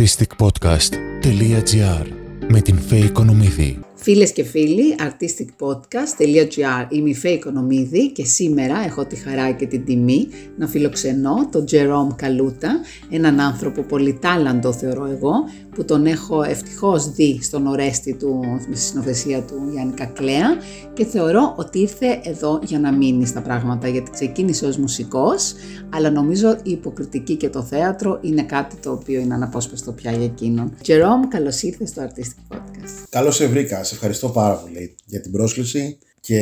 artisticpodcast.gr με την Φέη Οικονομίδη. Φίλες και φίλοι, artisticpodcast.gr Είμαι η Φέη Οικονομίδη και σήμερα έχω τη χαρά και την τιμή να φιλοξενώ τον Τζερόμ Καλούτα, έναν άνθρωπο πολύ τάλαντο θεωρώ εγώ, που τον έχω ευτυχώς δει στον ορέστη του, στη συνοθεσία του Γιάννη Κακλέα και θεωρώ ότι ήρθε εδώ για να μείνει στα πράγματα γιατί ξεκίνησε ως μουσικός αλλά νομίζω η υποκριτική και το θέατρο είναι κάτι το οποίο είναι αναπόσπαστο πια για εκείνον. Τζερόμ, καλώς ήρθες στο Artistic Podcast. Καλώς σε βρήκα, σε ευχαριστώ πάρα πολύ για την πρόσκληση και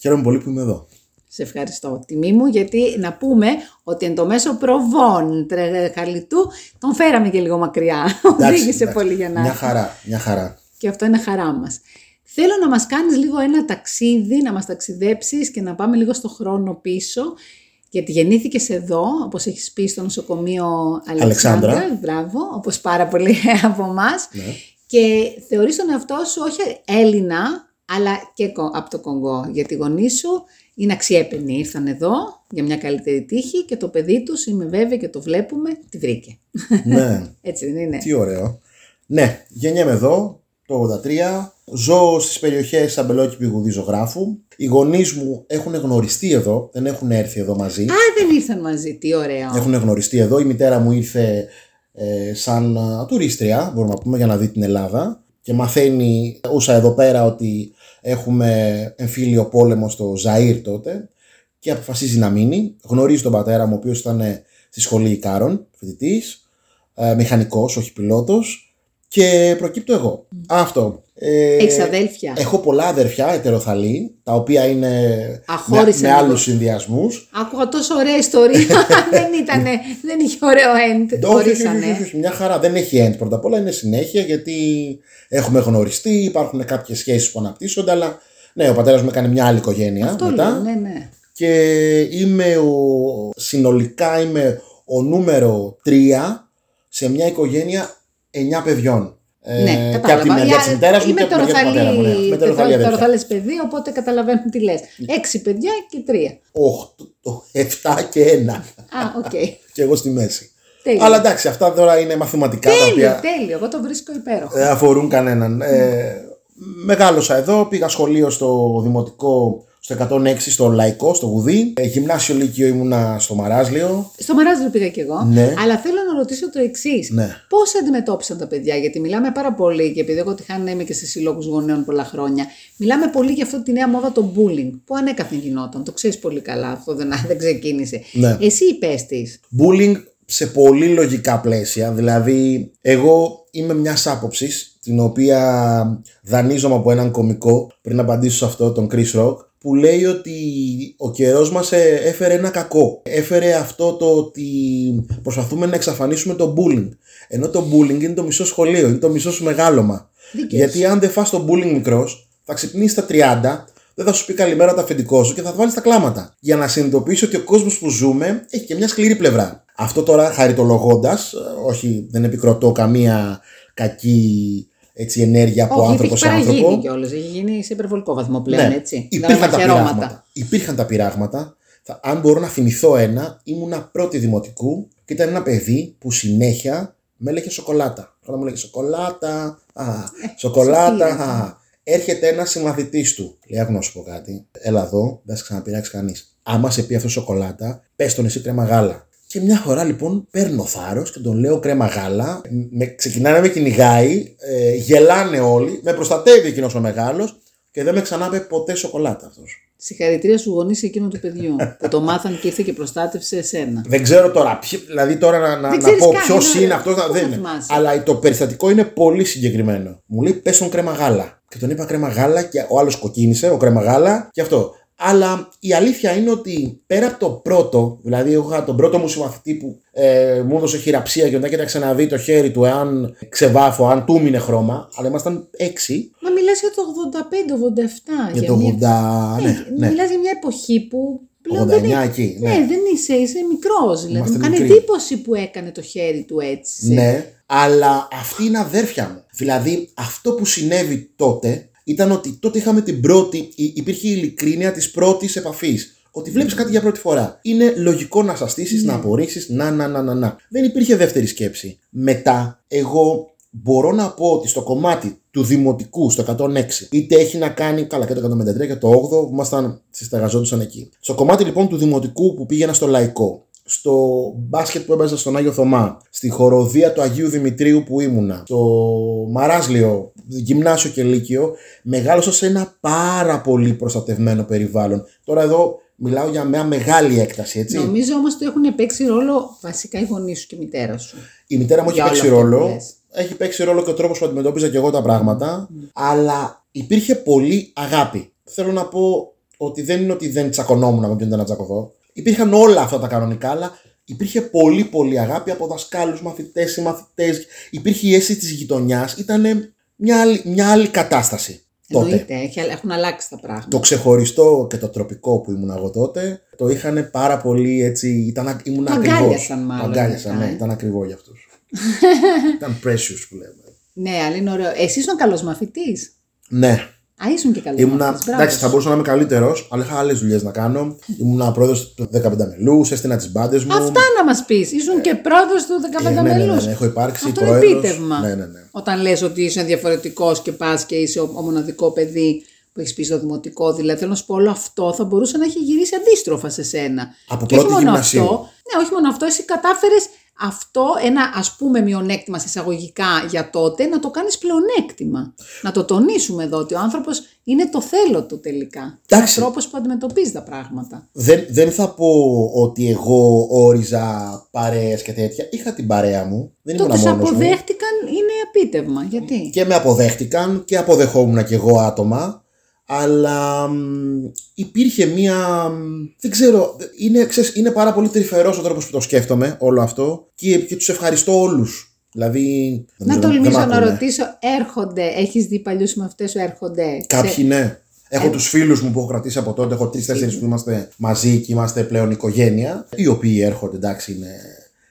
χαίρομαι πολύ που είμαι εδώ. Σε ευχαριστώ. Τιμή μου γιατί να πούμε ότι εν το μέσο προβών τρεχαλιτού τον φέραμε και λίγο μακριά. Οδήγησε πολύ για να... Μια χαρά, μια χαρά. Και αυτό είναι χαρά μας. Θέλω να μας κάνεις λίγο ένα ταξίδι, να μας ταξιδέψεις και να πάμε λίγο στο χρόνο πίσω. Γιατί γεννήθηκες εδώ, όπως έχεις πει, στο νοσοκομείο Αλεξάνδρα. Αλεξάνδρα. Μπράβο, όπως πάρα πολλοί από εμάς. Ναι. Και θεωρείς τον εαυτό σου όχι Έλληνα, αλλά και από το Κονγκό. Γιατί οι γονείς σου είναι αξιέπαινοι. Ήρθαν εδώ για μια καλύτερη τύχη και το παιδί τους, είμαι βέβαια και το βλέπουμε, τη βρήκε. Ναι. Έτσι δεν είναι. Τι ωραίο. Ναι, γεννιέμαι εδώ το 83. Ζω στις περιοχές Αμπελόκη Πηγουδή Ζωγράφου. Οι γονείς μου έχουν γνωριστεί εδώ, δεν έχουν έρθει εδώ μαζί. Α, δεν ήρθαν μαζί, τι ωραίο. Έχουν γνωριστεί εδώ. Η μητέρα μου ήρθε ε, σαν τουρίστρια, μπορούμε να πούμε, για να δει την Ελλάδα και μαθαίνει όσα εδώ πέρα ότι έχουμε εμφύλιο πόλεμο στο Ζαΐρ τότε και αποφασίζει να μείνει. Γνωρίζει τον πατέρα μου, ο οποίος ήταν στη σχολή Ικάρων, φοιτητής, ε, μηχανικός, όχι πιλότος και προκύπτω εγώ. Αυτό. Ε, Έχεις αδέλφια; Έχω πολλά αδερφιά ετεροθαλή, τα οποία είναι με, με άλλους συνδυασμούς. Άκουγα τόσο ωραία ιστορία, δεν, ήτανε, δεν είχε ωραίο end, όχι, όχι, όχι, όχι, μια χαρά, δεν έχει end πρώτα απ' όλα, είναι συνέχεια γιατί έχουμε γνωριστεί, υπάρχουν κάποιες σχέσεις που αναπτύσσονται, αλλά ναι, ο πατέρας μου έκανε μια άλλη οικογένεια Αυτό μετά. Λέω, ναι, ναι. Και είμαι ο, συνολικά είμαι ο νούμερο 3 σε μια οικογένεια 9 παιδιών. Ναι, ε, και από τη μεριά της μητέρας μου και από τη μεριά του πατέρα μου. Ναι. Με τεροθαλέ παιδί, οπότε καταλαβαίνουν τι λες. Έξι παιδιά και τρία. Οχτώ, εφτά και ένα. Α, οκ. και εγώ στη μέση. Τέλειο. Αλλά εντάξει, αυτά τώρα είναι μαθηματικά τέλειο, τα οποία. Τέλειο, εγώ το βρίσκω υπέροχο. Δεν αφορούν κανέναν. Ε, μεγάλωσα εδώ, πήγα σχολείο στο δημοτικό στο 106 στο Λαϊκό, στο Γουδί. Ε, γυμνάσιο Λύκειο ήμουνα στο Μαράσλειο. Στο Μαράσλειο πήγα κι εγώ. Ναι. Αλλά θέλω να ρωτήσω το εξής. Ναι. Πώς αντιμετώπισαν τα παιδιά, Γιατί μιλάμε πάρα πολύ και επειδή εγώ τυχάνει να είμαι και σε συλλόγους γονέων πολλά χρόνια, μιλάμε πολύ για αυτή τη νέα μόδα το bullying που ανέκαθεν γινόταν. Το ξέρεις πολύ καλά, αυτό δεν, δεν ξεκίνησε. Ναι. Εσύ υπέστης. Bullying σε πολύ λογικά πλαίσια. Δηλαδή, εγώ είμαι μιας άποψης την οποία δανείζομαι από έναν κομικό πριν απαντήσω σε αυτό, τον Chris Rock που λέει ότι ο καιρός μας ε, έφερε ένα κακό. Έφερε αυτό το ότι προσπαθούμε να εξαφανίσουμε το bullying. Ενώ το bullying είναι το μισό σχολείο, είναι το μισό σου μεγάλωμα. Γιατί αν δεν φας το bullying μικρός, θα ξυπνήσεις στα 30, δεν θα σου πει καλημέρα το αφεντικό σου και θα βάλεις τα κλάματα. Για να συνειδητοποιήσεις ότι ο κόσμος που ζούμε έχει και μια σκληρή πλευρά. Αυτό τώρα χαριτολογώντας, ε, όχι δεν επικροτώ καμία κακή έτσι, ενέργεια από Όχι, άνθρωπο σε άνθρωπο. άνθρωπο. Έχει κιόλας, έχει γίνει σε υπερβολικό βαθμό πλέον, Ναι. έτσι. Υπήρχαν τα, χερώματα. πειράγματα. Υπήρχαν τα πειράγματα. Θα, αν μπορώ να θυμηθώ ένα, ήμουνα πρώτη δημοτικού και ήταν ένα παιδί που συνέχεια με έλεγε σοκολάτα. Όταν μου έλεγε σοκολάτα, α, σοκολάτα, σωτήρας, α. Έρχεται ένας συμμαθητής του. Λέει: Άκου να σου πω κάτι. Έλα εδώ, δεν θα σε ξαναπειράξει κανείς. Άμα σε πει αυτό σοκολάτα, πες τον εσύ κρέμα γάλα. Και μια φορά λοιπόν παίρνω θάρρος και τον λέω κρέμα γάλα. Με, ξεκινάνε να με κυνηγάει, ε, γελάνε όλοι, με προστατεύει εκείνος ο μεγάλος και δεν με ξανά είπε ποτέ σοκολάτα αυτός. Συγχαρητήρια στους γονείς εκείνου του παιδιού που το μάθαν και ήρθε και προστάτευσε εσένα. Δεν ξέρω τώρα, ποιο- δηλαδή τώρα να, να, Δεν να ξέρεις πω καν, ποιος είναι είναι ωραίο. αυτός. Πού θα Δεν είναι. θυμάσαι. Αλλά το περιστατικό είναι πολύ συγκεκριμένο. Μου λέει πες τον κρέμα γάλα. Και τον είπα κρέμα γάλα και ο άλλος κοκκίνησε, ο κρέμα γάλα και αυτό. Αλλά η αλήθεια είναι ότι πέρα από το πρώτο, δηλαδή εγώ είχα τον πρώτο μου συμμαθητή που ε, μου έδωσε χειραψία και μετά κοίταξε να δει το χέρι του εάν ξεβάφω, αν του μείνε χρώμα, αλλά ήμασταν έξι Μα μιλάς για το 85-87. για το 80. Μια... Ναι, ναι. Μιλάς για μια εποχή που πλέον 89 δεν είναι... εκεί. Ναι. Ναι. δεν είσαι, είσαι μικρός. Δηλαδή Είμαστε μου κάνει μικροί. εντύπωση που έκανε το χέρι του έτσι. σε- Ναι, αλλά αυτή είναι αδέρφια μου. Δηλαδή, αυτό που συνέβη τότε ήταν ότι τότε είχαμε την πρώτη, υ- υπήρχε η ειλικρίνεια της πρώτης επαφής. ότι βλέπεις κάτι για πρώτη φορά. Είναι λογικό να σας στήσεις, να απορρίσεις, να, να, να, να, να. Δεν υπήρχε δεύτερη σκέψη. Μετά, εγώ μπορώ να πω ότι στο κομμάτι του δημοτικού, στο 106, είτε έχει να κάνει, καλά και το 153 και το 8 που ήμασταν, συσταγαζόντουσαν εκεί. Στο κομμάτι λοιπόν του δημοτικού που πήγαινα στο λαϊκό, στο μπάσκετ που έπαιζα στον Άγιο Θωμά, στη χοροδία του Αγίου Δημητρίου που ήμουνα, στο Μαράσλιο, γυμνάσιο και λύκειο, μεγάλωσα σε ένα πάρα πολύ προστατευμένο περιβάλλον. Τώρα εδώ μιλάω για μια μεγάλη έκταση, έτσι. Νομίζω όμως ότι έχουν παίξει ρόλο βασικά οι γονείς σου και η μητέρα σου. Η μητέρα μου έχει Για όλα παίξει αυτά που ρόλο. λες. Έχει παίξει ρόλο και ο τρόπος που αντιμετώπιζα και εγώ τα πράγματα. Αλλά υπήρχε πολύ αγάπη. Θέλω να πω ότι δεν είναι ότι δεν τσακωνόμουν με ποιον ήταν να τσακωθώ. Υπήρχαν όλα αυτά τα κανονικά, αλλά υπήρχε πολύ πολύ αγάπη από δασκάλους, μαθητές, συμμαθητές. Υπήρχε η αίσθηση της γειτονιάς. Ήταν μια άλλη, μια άλλη κατάσταση τότε. Εννοείται, έχει- έχουν αλλάξει τα πράγματα. Το ξεχωριστό και το τροπικό που ήμουν εγώ τότε το είχαν πάρα πολύ έτσι. Ήταν, ήμουν Το ακριβώς. αγκάλιασαν μάλλον Το αγκάλιασαν, μετά, ναι, ε. ήταν ακριβό για αυτούς. ήταν precious που λέμε. Ναι, αλλά είναι ωραίο. Εσύ ήσουν καλός μαθητής; Ναι, Α, ήσουν και καλό Ήμουνα, μαθητή. εντάξει, θα μπορούσα να είμαι καλύτερος, αλλά είχα άλλες δουλειές να κάνω. Ήμουνα πρόεδρος του 15 μελούς, έστεινα τις μπάντες μου. Αυτά να μας πεις. Ήσουν και πρόεδρος του 15 Ε, ναι, ναι, ναι, μελούς. ναι, έχω υπάρξει Αυτό είναι πρόεδρος. επίτευγμα. Ναι, ναι, ναι. Όταν λες ότι είσαι διαφορετικός και πας και είσαι ο, ο μοναδικό παιδί που έχεις πει στο δημοτικό. Δηλαδή, θέλω να σου πω, όλο αυτό θα μπορούσε να έχει γυρίσει αντίστροφα σε σένα. Από Και όχι πρώτη μόνο γυμνασίου. αυτό, ναι, όχι μόνο αυτό, εσύ κατάφερες αυτό, ένα ας πούμε μειονέκτημα σε εισαγωγικά για τότε, να το κάνεις πλεονέκτημα. Να το τονίσουμε εδώ, ότι ο άνθρωπος είναι το θέλω του τελικά. Εντάξει. Ο τρόπος που αντιμετωπίζει τα πράγματα. Δεν, δεν θα πω ότι εγώ όριζα παρέες και τέτοια. Είχα την παρέα μου. Δεν Το ήμουν ότι σε μόνος μου. αποδέχτηκαν είναι επίτευγμα. Γιατί; Και με αποδέχτηκαν και αποδεχόμουν και εγώ άτομα. Αλλά μ, υπήρχε μία. μ, Δεν ξέρω. Είναι, ξέρεις, είναι πάρα πολύ τρυφερός ο τρόπος που το σκέφτομαι όλο αυτό. Και, και τους ευχαριστώ όλους. Δηλαδή. Να νομίζω δεν- δεν τολμήσω μ' να ακούνε. ρωτήσω, έρχονται, έχεις δει παλιούς με αυτές σου έρχονται. Κάποιοι Σε- ναι. Έχω τους τους φίλους μου που έχω κρατήσει από τότε. Έχω τρει-τέσσερι που είμαστε μαζί και είμαστε πλέον οικογένεια. Οι οποίοι έρχονται, εντάξει, είναι,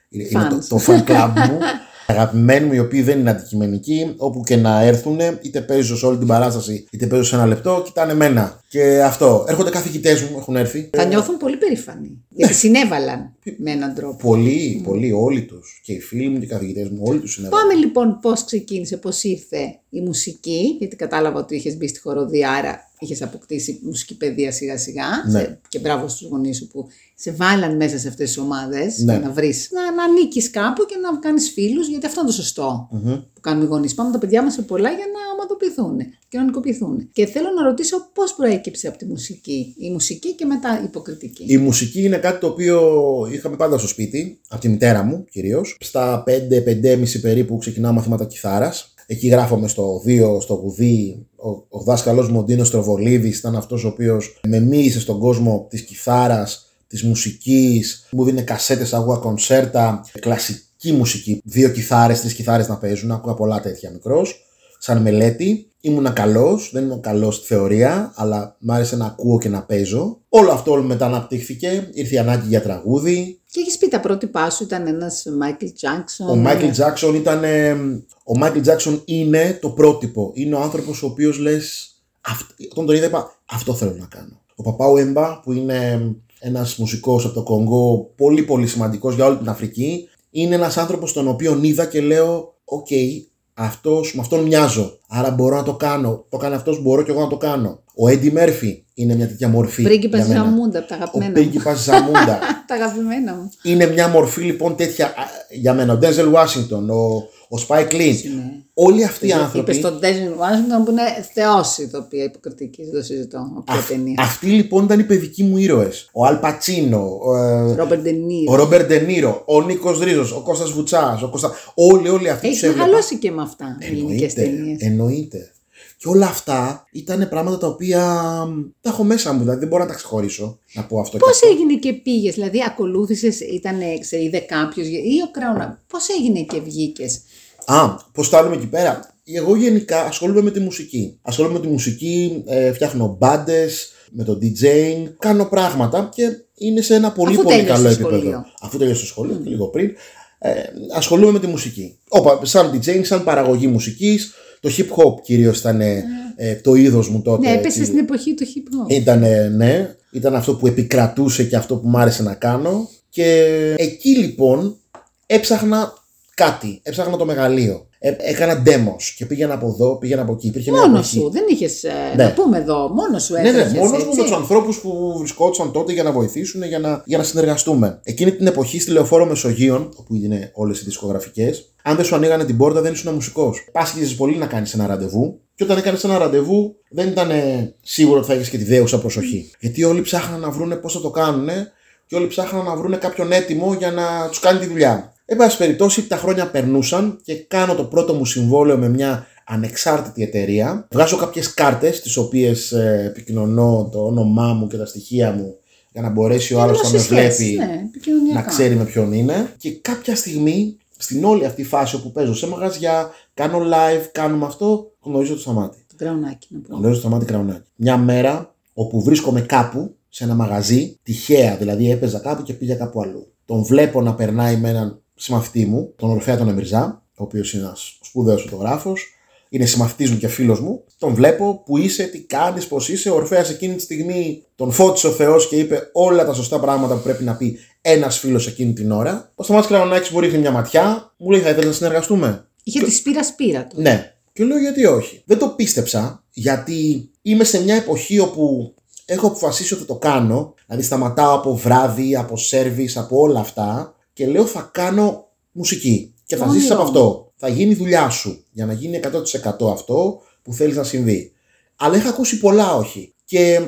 είναι, είναι το, Fans. το fan club μου. Αγαπημένοι μου, οι οποίοι δεν είναι αντικειμενικοί, όπου και να έρθουν, είτε παίζω σε όλη την παράσταση, είτε παίζω σε ένα λεπτό, κοιτάνε εμένα. Και αυτό. Έρχονται καθηγητές μου, έχουν έρθει. Θα νιώθουν πολύ περήφανοι. Γιατί συνέβαλαν με έναν τρόπο. Πολλοί, πολλοί, όλοι τους. Και οι φίλοι μου και οι καθηγητές μου, όλοι τους είναι. Πάμε λοιπόν πώς ξεκίνησε, πώς ήρθε η μουσική, γιατί κατάλαβα ότι είχες μπει στη χοροδία, άρα είχες αποκτήσει μουσική παιδεία σιγά σιγά Ναι. σε- και μπράβο στους γονείς σου που σε βάλαν μέσα σε αυτές τις ομάδες Ναι. για να βρεις, να, να ανήκεις κάπου και να κάνεις φίλους, γιατί αυτό είναι το σωστο που κάνουν οι γονείς. Πάμε τα παιδιά μας σε πολλά για να ομαδοποιηθούν, κοινωνικοποιηθούν. Και θέλω να ρωτήσω πώς προέκυψε από τη μουσική, η μουσική και μετά η υποκριτική. Η μουσική είναι κάτι το οποίο είχαμε πάντα στο σπίτι, από τη μητέρα μου κυρίως. Στα 5-5,5 περίπου ξεκινάω μαθήματα κιθάρας. Εκεί γράφομαι στο 2, στο γουδί. Ο, ο δάσκαλος μου, ο Ντίνος Τροβολίδης, ήταν αυτός ο οποίος με μίλησε στον κόσμο της κιθάρας, της μουσικής. Μου δίνει κασέτες, άκουγα κονσέρτα, κλασική μουσική. Δύο κιθάρες, τρεις κιθάρες να παίζουν, άκουγα πολλά τέτοια μικρός. Σαν μελέτη, ήμουνα καλός, δεν ήμουν καλός στη θεωρία, αλλά μ' άρεσε να ακούω και να παίζω. Όλο αυτό όλο μετά αναπτύχθηκε, ήρθε η ανάγκη για τραγούδι. Και έχεις πει τα πρότυπά σου ήταν ένας Michael Jackson. Ο Μάικλ Τζάξον ήταν. ε, Ο Michael Jackson είναι το πρότυπο. Είναι ο άνθρωπος ο οποίος λες. Όταν τον είδα, είπα Αυτό θέλω να κάνω. Ο Papa Wemba, που είναι ένας μουσικός από το Κονγκό, πολύ πολύ σημαντικός για όλη την Αφρική, είναι ένας άνθρωπος τον οποίο είδα και λέω: Οκ, αυτός, με αυτόν μοιάζω. Άρα μπορώ να το κάνω. Το κάνει αυτός, μπορώ και εγώ να το κάνω. Ο Eddie Murphy είναι μια τέτοια μορφή. Πρίγκιπας για μένα. Ζαμούντα, από τα Ο αγαπημένα μου. πρίγκιπας Ζαμούντα. τα αγαπημένα μου. είναι μια μορφή λοιπόν τέτοια α, για μένα. Ο Ντέζελ Ουάσιγκτον, ο, ο Spike Lee. Ναι. Όλοι αυτοί οι Είπες άνθρωποι. στον Ντέζιν Ουάσιγκτον που είναι θεός ηθοποιία υποκριτική, δεν το συζητώ. Από ποια ταινία. Αυτοί λοιπόν ήταν οι παιδικοί μου ήρωες. Ο Αλ Πατσίνο, ο, ε, Ρόμπερ Ντενίρο. ο Ρόμπερ Ντενίρο, ο Νίκος Ρίζος, ο Κώστας Βουτσάς, ο Κώστα. Όλοι, όλοι αυτοί Έχει του έβλεπα. μεγαλώσει και με αυτά οι ελληνικές Εννοείται. ταινίες. Εννοείται. Και όλα αυτά ήταν πράγματα τα οποία μ, τα έχω μέσα μου, δηλαδή δεν μπορώ να τα ξεχωρίσω. Να πω αυτό και Πώς αυτό. έγινε και πήγες, δηλαδή ακολούθησες, ήταν, σε είδε κάποιος ή ο Κράουνα. Πώς έγινε και βγήκες; Α, πώς τα λέμε εκεί πέρα. Εγώ γενικά ασχολούμαι με τη μουσική. Ασχολούμαι με τη μουσική, ε, φτιάχνω μπάντες, με το DJing, κάνω πράγματα και είναι σε ένα πολύ Αφού πολύ τέλειωσες καλό το επίπεδο. σχολείο. Αφού τελειώσω το σχολείο και λίγο πριν, ε, ασχολούμαι με τη μουσική. Όπα, σαν DJing, σαν παραγωγή μουσικής, Το hip hop κυρίως ήταν ε, το είδος μου τότε. Ναι, έπεσε έτσι. στην εποχή του hip hop. Ήταν, ναι, ήταν αυτό που επικρατούσε και αυτό που μου άρεσε να κάνω. Και εκεί λοιπόν έψαχνα κάτι. Έψαχνα το μεγαλείο. Ε, έκανα demos και πήγαινα από εδώ, πήγαινα από εκεί. Υπήρχε μια Μόνος εποχή. σου, δεν είχες. Ναι. Να πούμε εδώ, μόνος σου Ναι, έτρεχες, ναι, μόνος μου έτσι. με τους ανθρώπους που βρισκόντουσαν τότε για να βοηθήσουν, για να, για να συνεργαστούμε. Εκείνη την εποχή στη Λεωφόρο Μεσογείων, όπου είναι όλες οι δισκογραφικές, αν δεν σου ανοίγανε την πόρτα, δεν ήσουν μουσικός. Πάσχιζες πολύ να κάνεις ένα ραντεβού, και όταν έκανες ένα ραντεβού, δεν ήταν ε, σίγουρο ότι θα έχεις και τη δέουσα προσοχή. Γιατί όλοι ψάχναν να βρούνε πώς θα το κάνουν και όλοι ψάχναν να βρούνε κάποιον έτοιμο για να τους κάνει τη δουλειά. Εν πάση περιπτώσει, τα χρόνια περνούσαν και κάνω το πρώτο μου συμβόλαιο με μια ανεξάρτητη εταιρεία. Βγάζω κάποιες κάρτες, τις οποίες επικοινωνώ το όνομά μου και τα στοιχεία μου για να μπορέσει ο άλλος να με Γνώσεις σχέσεις, βλέπει ναι, επικοινωνιακά. να ξέρει με ποιον είναι. Και κάποια στιγμή, στην όλη αυτή φάση όπου παίζω σε μαγαζιά, κάνω live, κάνουμε αυτό, γνωρίζω το σταμάτη. Το γκραουνάκι να πω. Γνωρίζω το σταμάτη κραουνάκι. Μια μέρα όπου βρίσκομαι κάπου, σε ένα μαγαζί, τυχαία δηλαδή έπαιζα κάπου και πήγα κάπου αλλού. Τον βλέπω να περνάει με έναν συμμαθητή μου, τον Ορφέα τον Εμιρζά, ο οποίος είναι ένας σπουδαίος φωτογράφος, είναι συμμαθητής μου και φίλος μου. Τον βλέπω που είσαι, τι κάνεις, πώς είσαι. Ο Ορφαία εκείνη τη στιγμή τον φώτισε ο Θεός και είπε όλα τα σωστά πράγματα που πρέπει να πει ένας φίλος εκείνη την ώρα. Ο Σταμάτη Κρανονάκη μου ρίχνει μια ματιά, μου λέει: Θα ήθελες να συνεργαστούμε; Είχε τη σπήρα σπήρα του. Ναι. Και λέω γιατί όχι; Δεν το πίστεψα γιατί είμαι σε μια εποχή όπου έχω αποφασίσει ότι το κάνω. Δηλαδή σταματάω από βράδυ, από σερβις, από όλα αυτά και λέω θα κάνω μουσική. Και θα Όνειρο. ζήσεις από αυτό. Θα γίνει η δουλειά σου για να γίνει 100% αυτό που θέλεις να συμβεί. Αλλά είχα ακούσει πολλά όχι. Και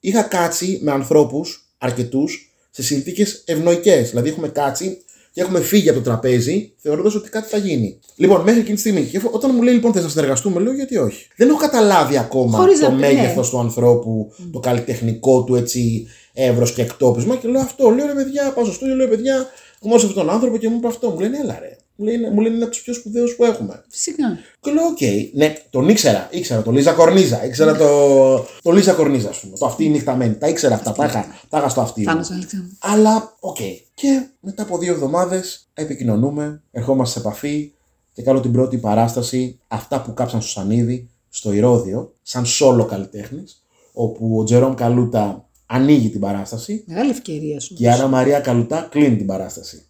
είχα κάτσει με ανθρώπους αρκετούς σε συνθήκες ευνοϊκές. Δηλαδή έχουμε κάτσει και έχουμε φύγει από το τραπέζι θεωρώντας ότι κάτι θα γίνει. Λοιπόν, μέχρι εκείνη τη στιγμή. Και όταν μου λέει λοιπόν θες να συνεργαστούμε, λέω γιατί όχι. Δεν έχω καταλάβει ακόμα Χωρίς το να- μέγεθος ναι. του ανθρώπου, το καλλιτεχνικό του έτσι εύρος και εκτόπισμα και λέω αυτό. Λέω ρε παιδιά, πάω στο στούντιο, λέω παιδιά, γνώρισα αυτόν τον άνθρωπο και μου είπε αυτό. Μου λένε έλα ρε. Μου λένε, μου λένε είναι από τους πιο σπουδαίους που έχουμε. Φυσικά. Και λέω, οκ, ναι, τον ήξερα. Ήξερα το Λίζα Κορνίζα. Ήξερα το, το Λίζα Κορνίζα, ας πούμε. Το Αυτή η νύχτα μένει. Τα ήξερα αυτά. Τα είχα, τα είχα στο αυτί. μου. Θάνος Αλεξάνδρου. Αλλά, οκ. Και μετά από δύο εβδομάδες επικοινωνούμε, ερχόμαστε σε επαφή και κάνω την πρώτη παράσταση, αυτά που κάψαν το Σανίδι, στο Ηρώδιο, σαν σόλο καλλιτέχνης, όπου ο Τζερόμ Καλούτα ανοίγει την παράσταση Μεγάλη ευκαιρία σου. και η Άννα Μαρία Καλουτά κλείνει την παράσταση.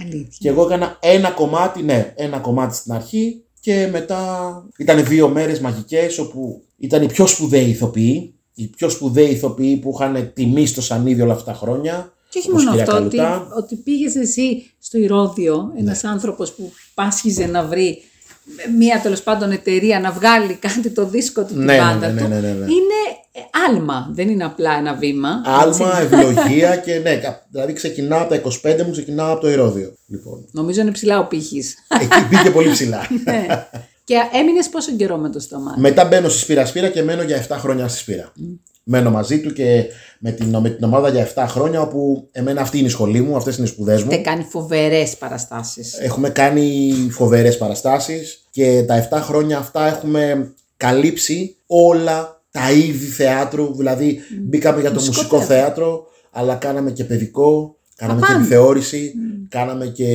Αλήθεια. Και εγώ έκανα ένα κομμάτι, ναι, ένα κομμάτι στην αρχή και μετά ήταν δύο μέρες μαγικές όπου ήταν οι πιο σπουδαίοι ηθοποιοί, οι πιο σπουδαίοι ηθοποιοί που είχαν τιμή στο Σανίδι όλα αυτά τα χρόνια. Και όχι όπως η μόνο κυρία αυτό, ότι, Καλουτά. ότι πήγες εσύ στο Ηρώδιο, ένας άνθρωπος που πάσχιζε να βρει μία τέλος πάντων εταιρεία να βγάλει κάτι το δίσκο του, την Ναι, ναι, πάντα ναι, του, ναι, ναι, ναι. είναι ε, άλμα, δεν είναι απλά ένα βήμα. έτσι. Άλμα, ευλογία και ναι, κα- δηλαδή ξεκινάω από τα 25 μου, ξεκινάω από το Ηρώδιο. Λοιπόν, Νομίζω είναι ψηλά ο πύχης. εκεί πήγε πολύ ψηλά. Ναι. και έμεινες πόσο καιρό με το στομάχι; Μετά μπαίνω στη Σπύρα Σπύρα και μένω για 7 χρόνια στη Σπύρα. Μένω μαζί του και με την, με την ομάδα για 7 χρόνια, όπου εμένα αυτή είναι η σχολή μου, αυτές είναι οι σπουδές μου. Έχετε κάνει φοβερές παραστάσεις. Έχουμε κάνει φοβερές παραστάσεις και τα 7 χρόνια αυτά έχουμε καλύψει όλα τα είδη θεάτρου. Δηλαδή μπήκαμε για το Μουσικό μουσικό θέατρο. θέατρο, αλλά κάναμε και παιδικό, κάναμε και πάντα. επιθεώρηση, κάναμε και...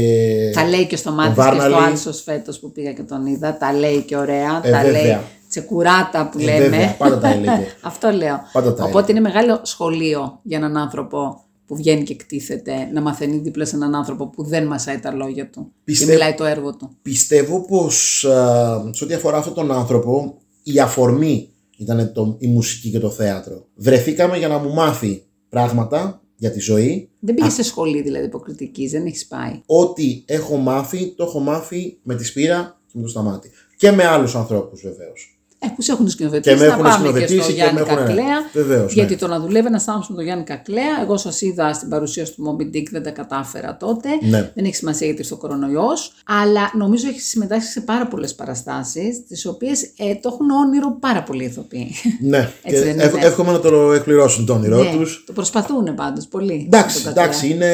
Τα λέει και στο μάτι τον και στο Βάρναλη. Άλσος φέτος που πήγα και τον είδα. Τα λέει και ωραία. Ε, τα βέβαια. λέει τσεκουράτα που Ε, λέμε. βέβαια, πάντα τα έλεγε. Αυτό λέω. Πάντα τα Οπότε είναι μεγάλο σχολείο για έναν άνθρωπο που βγαίνει και εκτίθεται να μαθαίνει δίπλα σε έναν άνθρωπο που δεν μασάει τα λόγια του Πιστεύω- και μιλάει το έργο του. Πιστεύω πως α, σε ό,τι αφορά αυτόν τον άνθρωπο η αφορμή ήταν το, η μουσική και το θέατρο. Βρεθήκαμε για να μου μάθει πράγματα για τη ζωή. Δεν πήγες σε σχολή δηλαδή υποκριτικής, δεν έχεις πάει. Ό,τι έχω μάθει, το έχω μάθει με τη Σπύρα και με το Σταμάτη. Και με άλλους ανθρώπους βεβαίως. Ε, που σε έχουν σκηνοθετήσει. Και με να έχουν πάμε και σκηνοθετήσει στο και Γιάννη με έχουν- ναι. Κακλέα. Βεβαίως, ναι. γιατί το να δουλεύει ένας άνθρωπος με τον Γιάννη Κακλέα, εγώ σας είδα στην παρουσίαση του Moby Dick, δεν τα κατάφερα τότε. Ναι. Δεν έχει σημασία γιατί ήρθε ο κορονοϊός. Αλλά νομίζω έχει συμμετάσχει σε πάρα πολλές παραστάσεις, τις οποίες ε, το έχουν όνειρο πάρα πολλοί ηθοποιοί. Ναι, Έτσι και δεν εύχο- είναι. εύχομαι να το εκπληρώσουν το όνειρό Ναι, τους. Το προσπαθούν πάντως πολύ. Εντάξει, εντάξει, είναι...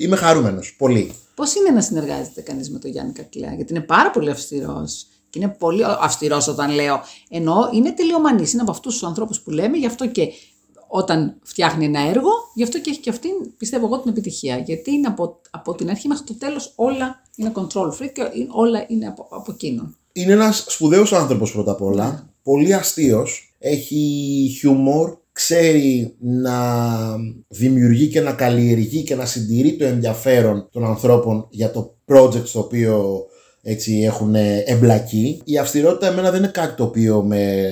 είμαι χαρούμενος, πολύ. Πώς είναι να συνεργάζεται κανείς με τον Γιάννη Κακλέα, Γιατί είναι πάρα πολύ αυστηρός. Και είναι πολύ αυστηρός όταν λέω. Ενώ είναι τελειομανής. Είναι από αυτούς τους ανθρώπους που λέμε, γι' αυτό και όταν φτιάχνει ένα έργο, γι' αυτό και έχει και αυτήν, πιστεύω εγώ, την επιτυχία. Γιατί είναι από, από την αρχή μέχρι το τέλος όλα είναι control free και είναι- όλα είναι από, από εκείνον. Είναι ένας σπουδαίος άνθρωπος πρώτα απ' όλα. Πολύ αστείος. Έχει χιούμορ. Ξέρει να δημιουργεί και να καλλιεργεί και να συντηρεί το ενδιαφέρον των ανθρώπων για το project στο οποίο έτσι έχουν εμπλακεί. Η αυστηρότητα εμένα δεν είναι κάτι το οποίο με,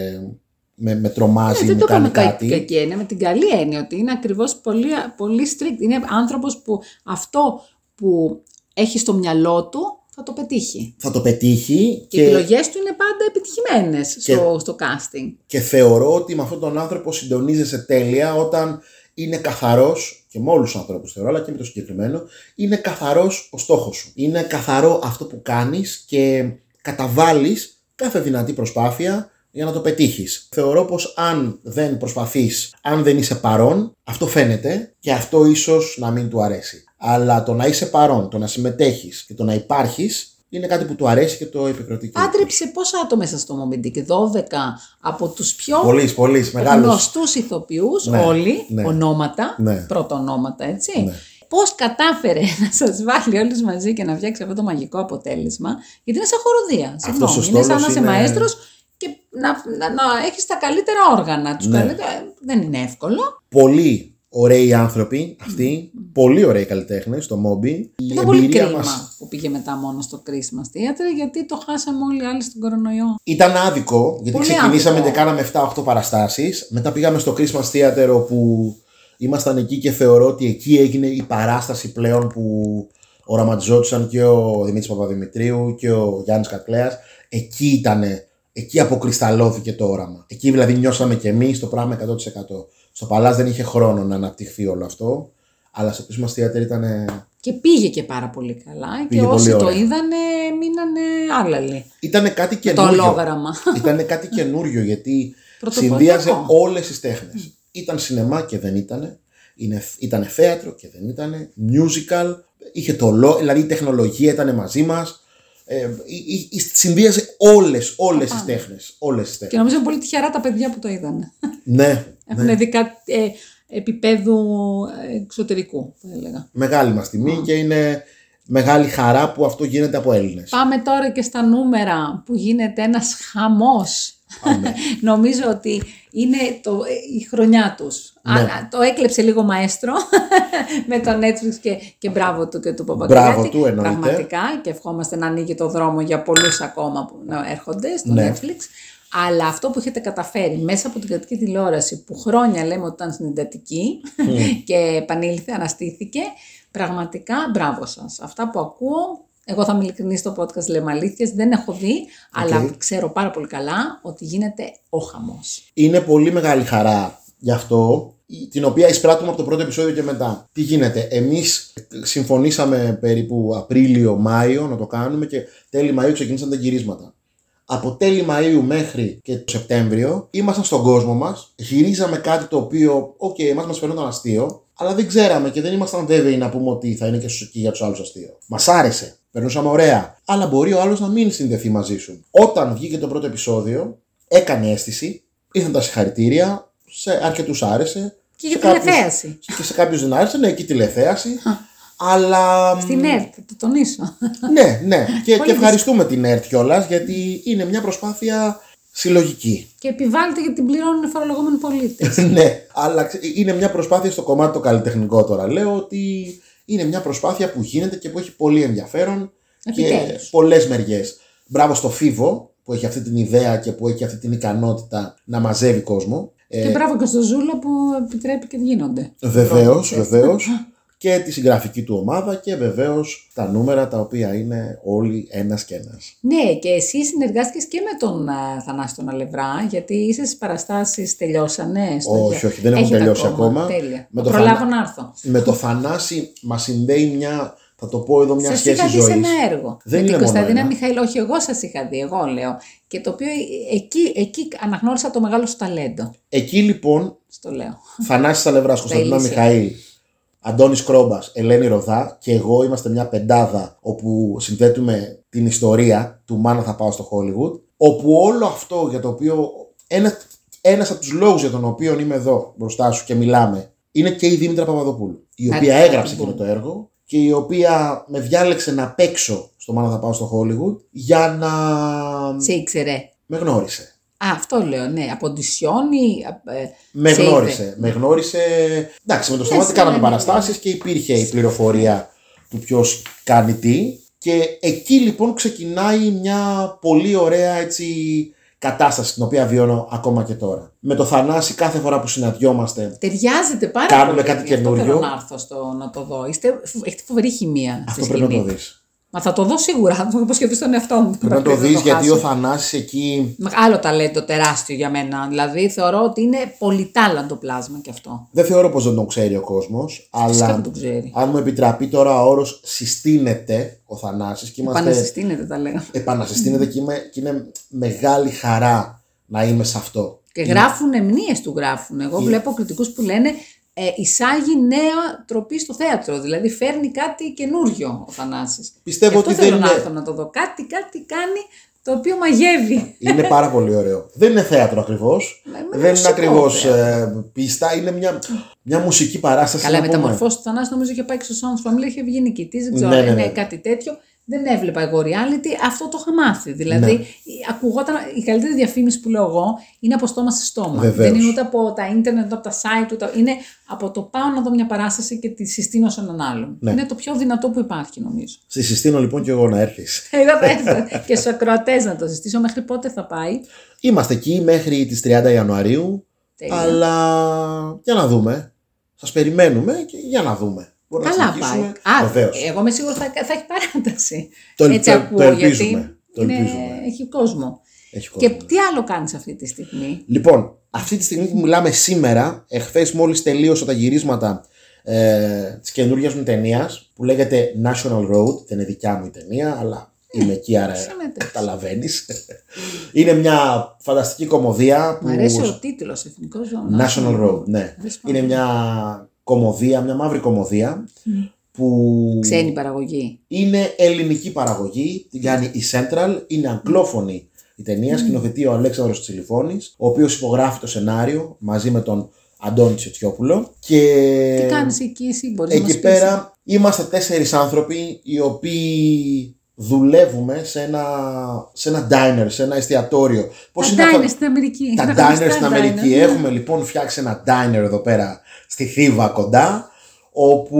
με, με τρομάζει, Ναι, με δεν το κάνει είπαμε κάτι. κακή κακή έννοια, με την καλή έννοια ότι είναι ακριβώς πολύ, πολύ strict. Είναι άνθρωπος που αυτό που έχει στο μυαλό του θα το πετύχει. Θα το πετύχει Και οι επιλογές του είναι πάντα επιτυχημένες Και- στο, στο casting. και θεωρώ ότι με αυτόν τον άνθρωπο συντονίζεσαι τέλεια όταν είναι καθαρός και με όλους τους ανθρώπους θεωρώ αλλά και με το συγκεκριμένο είναι καθαρός ο στόχος σου είναι καθαρό αυτό που κάνεις και καταβάλεις κάθε δυνατή προσπάθεια για να το πετύχεις. Θεωρώ πως αν δεν προσπαθείς, αν δεν είσαι παρόν, αυτό φαίνεται και αυτό ίσως να μην του αρέσει. Αλλά το να είσαι παρόν, το να συμμετέχεις και το να υπάρχεις είναι κάτι που του αρέσει και το επικροτεί. και Άντρεψε πόσα άτομα μέσα στο Moby Dick, 12 από τους πιο Πολύ, πολύ μεγάλο. γνωστούς ηθοποιούς, Ναι, όλοι, ναι. ονόματα, Ναι. πρώτα ονόματα, έτσι. Ναι. Πώς κατάφερε να σας βάλει όλους μαζί και να φτιάξει αυτό το μαγικό αποτέλεσμα, γιατί είναι σαν χοροδία. Συγγνώμη, ο είναι σαν να στόλος είσαι είναι- μαέστρος και να, να, να έχεις τα καλύτερα όργανα. Τους Ναι. καλύτερα, δεν είναι εύκολο. Πολύ ωραίοι άνθρωποι αυτοί, πολύ ωραίοι καλλιτέχνες στο Μόμπι. Η Ήταν πολύ εμπειρία κρίμα μας που πήγε μετά μόνο στο Christmas Theater, γιατί το χάσαμε όλοι οι άλλοι στον κορονοϊό. ήταν άδικο, γιατί Πολύ ξεκινήσαμε άδικο. και κάναμε 7-8 παραστάσεις. Μετά πήγαμε στο Christmas Theater όπου ήμασταν εκεί και θεωρώ ότι εκεί έγινε η παράσταση πλέον που οραματιζόντουσαν και ο Δημήτρης Παπαδημητρίου και ο Γιάννης Κακλέας. Εκεί ήτανε, εκεί αποκρισταλώθηκε το όραμα. Εκεί δηλαδή νιώσαμε και εμείς το πράγμα 100%. Στο Παλάς δεν είχε χρόνο να αναπτυχθεί όλο αυτό. Αλλά στο Christmas Theater ήταν Και πήγε και πάρα πολύ καλά Πήγε και πολύ όσοι το ωραία. είδανε μείνανε άλλαλοι. Ήτανε κάτι Το καινούριο. ολόγραμμα. Ήταν κάτι καινούριο γιατί Πρωτοποριακό. συνδύαζε όλες τις τέχνες. Ήταν σινεμά και δεν ήτανε. Είναι, ήτανε θέατρο και δεν ήτανε. Musical. Είχε το λό, δηλαδή η τεχνολογία ήταν μαζί μας. Ε, η- η- η- συνδύαζε όλες, όλες τις τέχνες. Όλες τις Και τέχνες. νομίζω είναι πολύ τυχερά τα παιδιά που το είδανε. Ναι, Έχουν δει κάτι ε, επίπεδου εξωτερικού, θα έλεγα. μεγάλη μας τιμή και είναι μεγάλη χαρά που αυτό γίνεται από Έλληνες. Πάμε τώρα και στα νούμερα που γίνεται ένας χαμός. Πάμε. Νομίζω ότι είναι το, η χρονιά τους. Ναι. Α, το έκλεψε λίγο μαέστρο με το Netflix και, και μπράβο του και του Παπαγκράτη. Μπράβο του, εννοείται. Πραγματικά και ευχόμαστε να ανοίγει το δρόμο για πολλούς ακόμα που να έρχονται στο Ναι. Netflix. Αλλά αυτό που έχετε καταφέρει μέσα από την κρατική τηλεόραση που χρόνια λέμε ότι ήταν στην εντατική και επανήλθε, αναστήθηκε, πραγματικά μπράβο σας. Αυτά που ακούω, εγώ θα είμαι ειλικρινής στο podcast λέμε αλήθειες, δεν έχω δει, αλλά ξέρω πάρα πολύ καλά ότι γίνεται ο χαμός. Είναι πολύ μεγάλη χαρά γι' αυτό, η- την οποία εισπράττουμε από το πρώτο επεισόδιο και μετά. Τι γίνεται, εμείς συμφωνήσαμε περίπου Απρίλιο-Μάιο να το κάνουμε και τέλη Μαΐου ξεκίνησαν τα γυρίσματα. Από τέλη Μαΐου μέχρι και το Σεπτέμβριο ήμασταν στον κόσμο μας, γυρίζαμε κάτι το οποίο, οκ, εμάς μας φαινόταν αστείο, αλλά δεν ξέραμε και δεν ήμασταν βέβαιοι να πούμε ότι θα είναι και, στους, και για τους άλλους αστείο. Μας άρεσε, περνούσαμε ωραία, αλλά μπορεί ο άλλος να μην συνδεθεί μαζί σου. Όταν βγήκε το πρώτο επεισόδιο, έκανε αίσθηση, ήρθαν τα συγχαρητήρια, σε αρκετούς άρεσε. Και για σε κάποιους- τηλεθέαση. Και σε κάποιους δεν άρεσε, ναι, εκεί τηλεθέαση. Αλλά. Στην ΕΡΤ, θα το τονίσω. Ναι, ναι. και, Πολύ και ευχαριστούμε την ΕΡΤ κιόλας γιατί είναι μια προσπάθεια συλλογική. και επιβάλλεται γιατί την πληρώνουν οι φορολογούμενοι πολίτες. ναι, αλλά ξε- είναι μια προσπάθεια στο κομμάτι το καλλιτεχνικό τώρα. Λέω ότι είναι μια προσπάθεια που γίνεται και που έχει πολύ ενδιαφέρον και Επιτέλους. πολλές μεριές. Μπράβο στο Φίβο που έχει αυτή την ιδέα και που έχει αυτή την ικανότητα να μαζεύει κόσμο. και μπράβο και στο Ζούλα που επιτρέπει και γίνονται. Βεβαίως, Πρώτες. βεβαίως. και τη συγγραφική του ομάδα και βεβαίως τα νούμερα τα οποία είναι όλοι ένας και ένας. Ναι, και εσύ συνεργάστηκες και με τον α, Θανάση τον Αλευρά, γιατί είσαι στις παραστάσεις τελειώσανε. Στο Όχι, όχι, δεν έχουν Έχετε τελειώσει ακόμα. Τέλεια. Με Με το Προλάβω Θανά- να έρθω. Με το Θανάση μας συνδέει μια, θα το πω εδώ, μια Σας σχέση είχα δει σε ζωής. ένα έργο. Δεν με είναι την μόνο Κωνσταντίνα ένα. Μιχαήλ, όχι εγώ σας είχα δει, εγώ λέω. Και το οποίο ε, εκεί, εκεί αναγνώρισα το μεγάλο σου ταλέντο. Εκεί λοιπόν, Στο λέω. Θανάσης Αλευράς, Κωνσταντίνα ηλίσια. Μιχαήλ, Αντώνης Κρόμπας, Ελένη Ροδά και εγώ είμαστε μια πεντάδα όπου συνθέτουμε την ιστορία του Μάνα θα πάω στο Hollywood όπου όλο αυτό για το οποίο ένα, ένας από τους λόγους για τον οποίο είμαι εδώ μπροστά σου και μιλάμε είναι και η Δήμητρα Παπαδοπούλου η οποία Αγάπη έγραψε μου. εκείνο το έργο και η οποία με διάλεξε να παίξω στο Μάνα θα πάω στο Hollywood για να Σε ήξερε. με γνώρισε. Α, αυτό λέω, ναι. Από οντισιόνι. ε, Με σε γνώρισε. είδε. Με γνώρισε. Εντάξει, με το Ναι, στομάτι σε κάναμε ναι, ναι, ναι. παραστάσεις και υπήρχε η πληροφορία του ποιος κάνει τι. Και εκεί λοιπόν ξεκινάει μια πολύ ωραία έτσι κατάσταση την οποία βιώνω ακόμα και τώρα. Με το Θανάση κάθε φορά που συναντιόμαστε Ταιριάζεται πάρα Κάνουμε πολύ. κάτι Γι' αυτό καινούριο. θέλω να έρθω στο, να το δω. Είστε, έχετε φοβερή χημεία. αυτό στη πρέπει να σκηνή. το δεις. Μα θα το δω σίγουρα. Θα το υποσχεθεί στον εαυτό μου. Πρέπει να το Δεν δεις γιατί ο χάσω. Θανάσης εκεί Άλλο ταλέντο τεράστιο για μένα. Δηλαδή θεωρώ ότι είναι πολυτάλαντο πλάσμα κι αυτό. δεν θεωρώ πως δεν τον ξέρει ο κόσμος Φυσικά αλλά δεν τον ξέρει. αν μου επιτραπεί τώρα ο όρος συστήνεται ο Θανάσης και είμαστε Επανασυστήνεται τα λέω. επανασυστήνεται και, είμαι, και είναι μεγάλη χαρά να είμαι σε αυτό. Και γράφουν μνήες του γράφουν. Εγώ Είναι- βλέπω κριτικούς που λένε ε, εισάγει νέα τροπή στο θέατρο. Δηλαδή φέρνει κάτι καινούριο ο Θανάσης. Πιστεύω Γι' αυτό ότι θέλω δεν να είναι- έρθω να το δω. Κάτι, κάτι κάνει το οποίο μαγεύει. Είναι πάρα πολύ ωραίο. Δεν είναι θέατρο ακριβώς. με Δεν είναι μουσικό ακριβώς θέατρο. πίστα. Είναι μια, μια μουσική παράσταση. Καλά, η να πούμε. μεταμορφώση του Θανάση νομίζω είχε πάει και στο Sound Family, είχε βγει νικητής, δεν ξέρω Ναι, αν ναι, είναι ναι. κάτι τέτοιο. Δεν έβλεπα εγώ reality, αυτό το είχα μάθει. Δηλαδή, Ναι. η- ακουγόταν, η καλύτερη διαφήμιση που λέω εγώ είναι από στόμα σε στόμα. Βεβαίως. Δεν είναι ούτε από τα ίντερνετ, ούτε από τα site, ούτε... είναι από το πάω να δω μια παράσταση και τη συστήνω σε έναν άλλον. Ναι. Είναι το πιο δυνατό που υπάρχει, νομίζω. Σε συστήνω λοιπόν και εγώ να έρθεις. Εγώ θα έρθω και στους ακροατές να το συστήσω. Μέχρι πότε θα πάει; Είμαστε εκεί μέχρι τις 30 Ιανουαρίου. Τέλεια. Αλλά για να δούμε. Σας περιμένουμε και για να δούμε. Μπορεί να Καλά συνεχίσουμε. πάει. Α, Βεβαίως. εγώ είμαι σίγουρη θα, θα έχει παράταση. Το ελ- Έτσι το- ακούω, το ελπίζουμε. γιατί Το είναι- ελπίζουμε. έχει κόσμο. Έχει Και κόσμο. τι άλλο κάνεις αυτή τη στιγμή; Λοιπόν, αυτή τη στιγμή που μιλάμε σήμερα, εχθές μόλις τελείωσα τα γυρίσματα ε, της καινούργιας μου ταινίας που λέγεται National Road. Δεν είναι δικιά μου η ταινία, αλλά είμαι εκεί, άρα συμμετέχεις. καταλαβαίνεις. είναι μια φανταστική κομμωδία. Μ' αρέσει ο τίτλος Εθνικός Ζώο. National Road, ναι. Αρέσει πάρα Είναι μια κομμωδία, μια μαύρη κομμωδία που Ξένη παραγωγή. είναι ελληνική παραγωγή, την κάνει η Central, είναι αγγλόφωνη η ταινία, σκηνοθετεί ο Αλέξανδρος Τσιλιφώνης, ο οποίος υπογράφει το σενάριο μαζί με τον Αντώνη Τσιωτιόπουλο και Τι κάνεις εκεί εσύ, μπορείς να μας εκεί πεις. πέρα είμαστε τέσσερις άνθρωποι οι οποίοι δουλεύουμε σε ένα, σε ένα diner, σε ένα εστιατόριο. Πώς Τα είναι αυτά- diner στην Αμερική. τα Τα diner γνωστά στην diner, Αμερική. ναι. Έχουμε λοιπόν φτιάξει ένα diner εδώ πέρα στη Θήβα κοντά, όπου,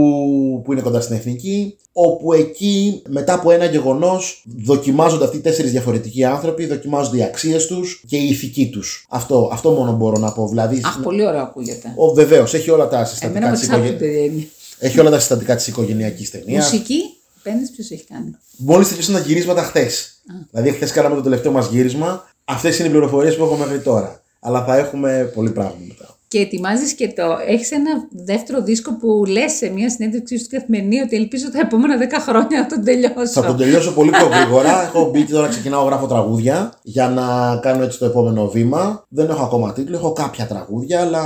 που είναι κοντά στην Εθνική, όπου εκεί μετά από ένα γεγονός δοκιμάζονται αυτοί οι τέσσερις διαφορετικοί άνθρωποι, δοκιμάζονται οι αξίες τους και η ηθική τους. Αυτό, αυτό μόνο μπορώ να πω. Δηλαδή, Αχ, πολύ ωραίο ακούγεται. ο, βεβαίως, έχει όλα τα Εμένα συστατικά με της, εξάρτητη οικογε... περιέργεια. έχει όλα τα συστατικά της οικογενειακής ταινίας. Μουσική, πέντε ποιος έχει κάνει; Μόλις τελειώσαν τα γυρίσματα χθες. Δηλαδή χθες κάναμε το τελευταίο μας γύρισμα. Αυτές είναι οι πληροφορίες που έχω μέχρι τώρα. Αλλά θα έχουμε πολύ πράγμα μετά. Και ετοιμάζεις και το. Έχεις ένα δεύτερο δίσκο που λες σε μια συνέντευξή σου καθημερινή ότι ελπίζω τα επόμενα 10 χρόνια να τον τελειώσω. Θα τον τελειώσω πολύ πιο γρήγορα. έχω μπει και τώρα ξεκινάω, γράφω τραγούδια για να κάνω έτσι το επόμενο βήμα. Δεν έχω ακόμα τίτλο, έχω κάποια τραγούδια, αλλά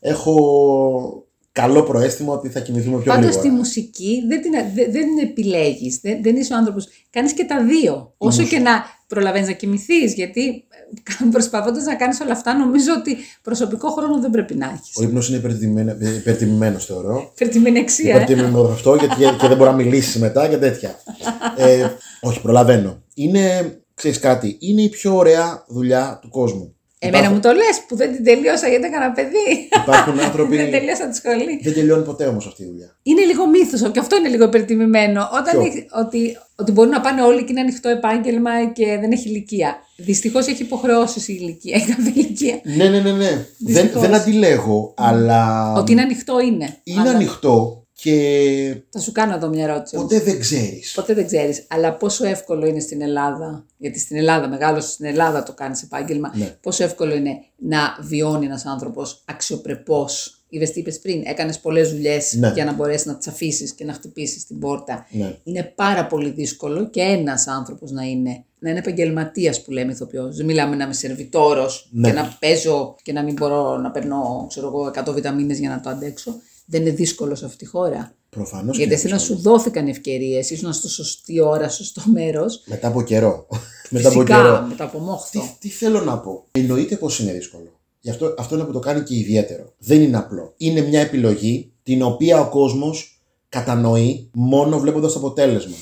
έχω καλό προέστημα ότι θα κινηθούμε πιο Πάντως γρήγορα. στη μουσική δεν, την, δεν, δεν επιλέγεις. Δεν, δεν είσαι ο άνθρωπος. Κάνεις και τα δύο. Όσο και να προλαβαίνεις να κοιμηθείς. Γιατί προσπαθώντας να κάνεις όλα αυτά, νομίζω ότι προσωπικό χρόνο δεν πρέπει να έχεις. Ο ύπνος είναι υπερτιμημένο, θεωρώ. Φερτιμένη αξία. ε. Υπερτιμημένο αυτό γιατί και δεν μπορεί να μιλήσει μετά και τέτοια. ε, όχι, προλαβαίνω. Είναι, ξέρεις κάτι, είναι η πιο ωραία δουλειά του κόσμου. Εμένα μου το λες που δεν την τελείωσα γιατί έκανα παιδί. Υπάρχουν άνθρωποι. δεν τελείωσα τη σχολή. Δεν τελειώνει ποτέ όμως αυτή η δουλειά. Είναι λίγο μύθος και αυτό είναι λίγο υπερτιμημένο. Όταν Ποιο; έχει- ότι, ότι μπορούν να πάνε όλοι και είναι ανοιχτό επάγγελμα και δεν έχει ηλικία. Δυστυχώς έχει υποχρεώσεις η ηλικία, η κάθε ηλικία. Ναι, ναι, ναι, ναι. Δεν, Δυστυχώς. δεν αντιλέγω, αλλά. Ότι είναι ανοιχτό είναι. είναι Αλλά ανοιχτό και Θα σου κάνω εδώ μια ερώτηση. όμως. ποτέ δεν ξέρεις. Ποτέ δεν ξέρεις. Αλλά πόσο εύκολο είναι στην Ελλάδα, γιατί στην Ελλάδα, μεγάλωσε στην Ελλάδα το κάνεις επάγγελμα, Ναι. πόσο εύκολο είναι να βιώνει ένας άνθρωπος αξιοπρεπώς. Είδες τι είπες πριν, έκανες πολλές δουλειές Ναι. για να μπορέσεις να τις αφήσεις και να χτυπήσεις την πόρτα. Ναι. Είναι πάρα πολύ δύσκολο και ένας άνθρωπος να είναι. Να είναι επαγγελματίας που λέμε ηθοποιός. Δεν μιλάμε να είμαι σερβιτόρος Ναι. και να παίζω και να μην μπορώ να περνώ ξέρω εγώ, 100 βιταμίνες για να το αντέξω. Δεν είναι δύσκολο σε αυτή τη χώρα. Προφανώς. Γιατί εσένα σου δόθηκαν ευκαιρίες, ήσουν στο σωστή ώρα, σωστό μέρος. Μετά από καιρό. Μετά από Φυσικά, καιρό. μετά από Τι, μόχθο. τι θέλω να πω. Εννοείται πως είναι δύσκολο. Γι' αυτό, αυτό είναι που το κάνει και ιδιαίτερο. Δεν είναι απλό. Είναι μια επιλογή την οποία ο κόσμος κατανοεί μόνο βλέποντας το αποτέλεσμα.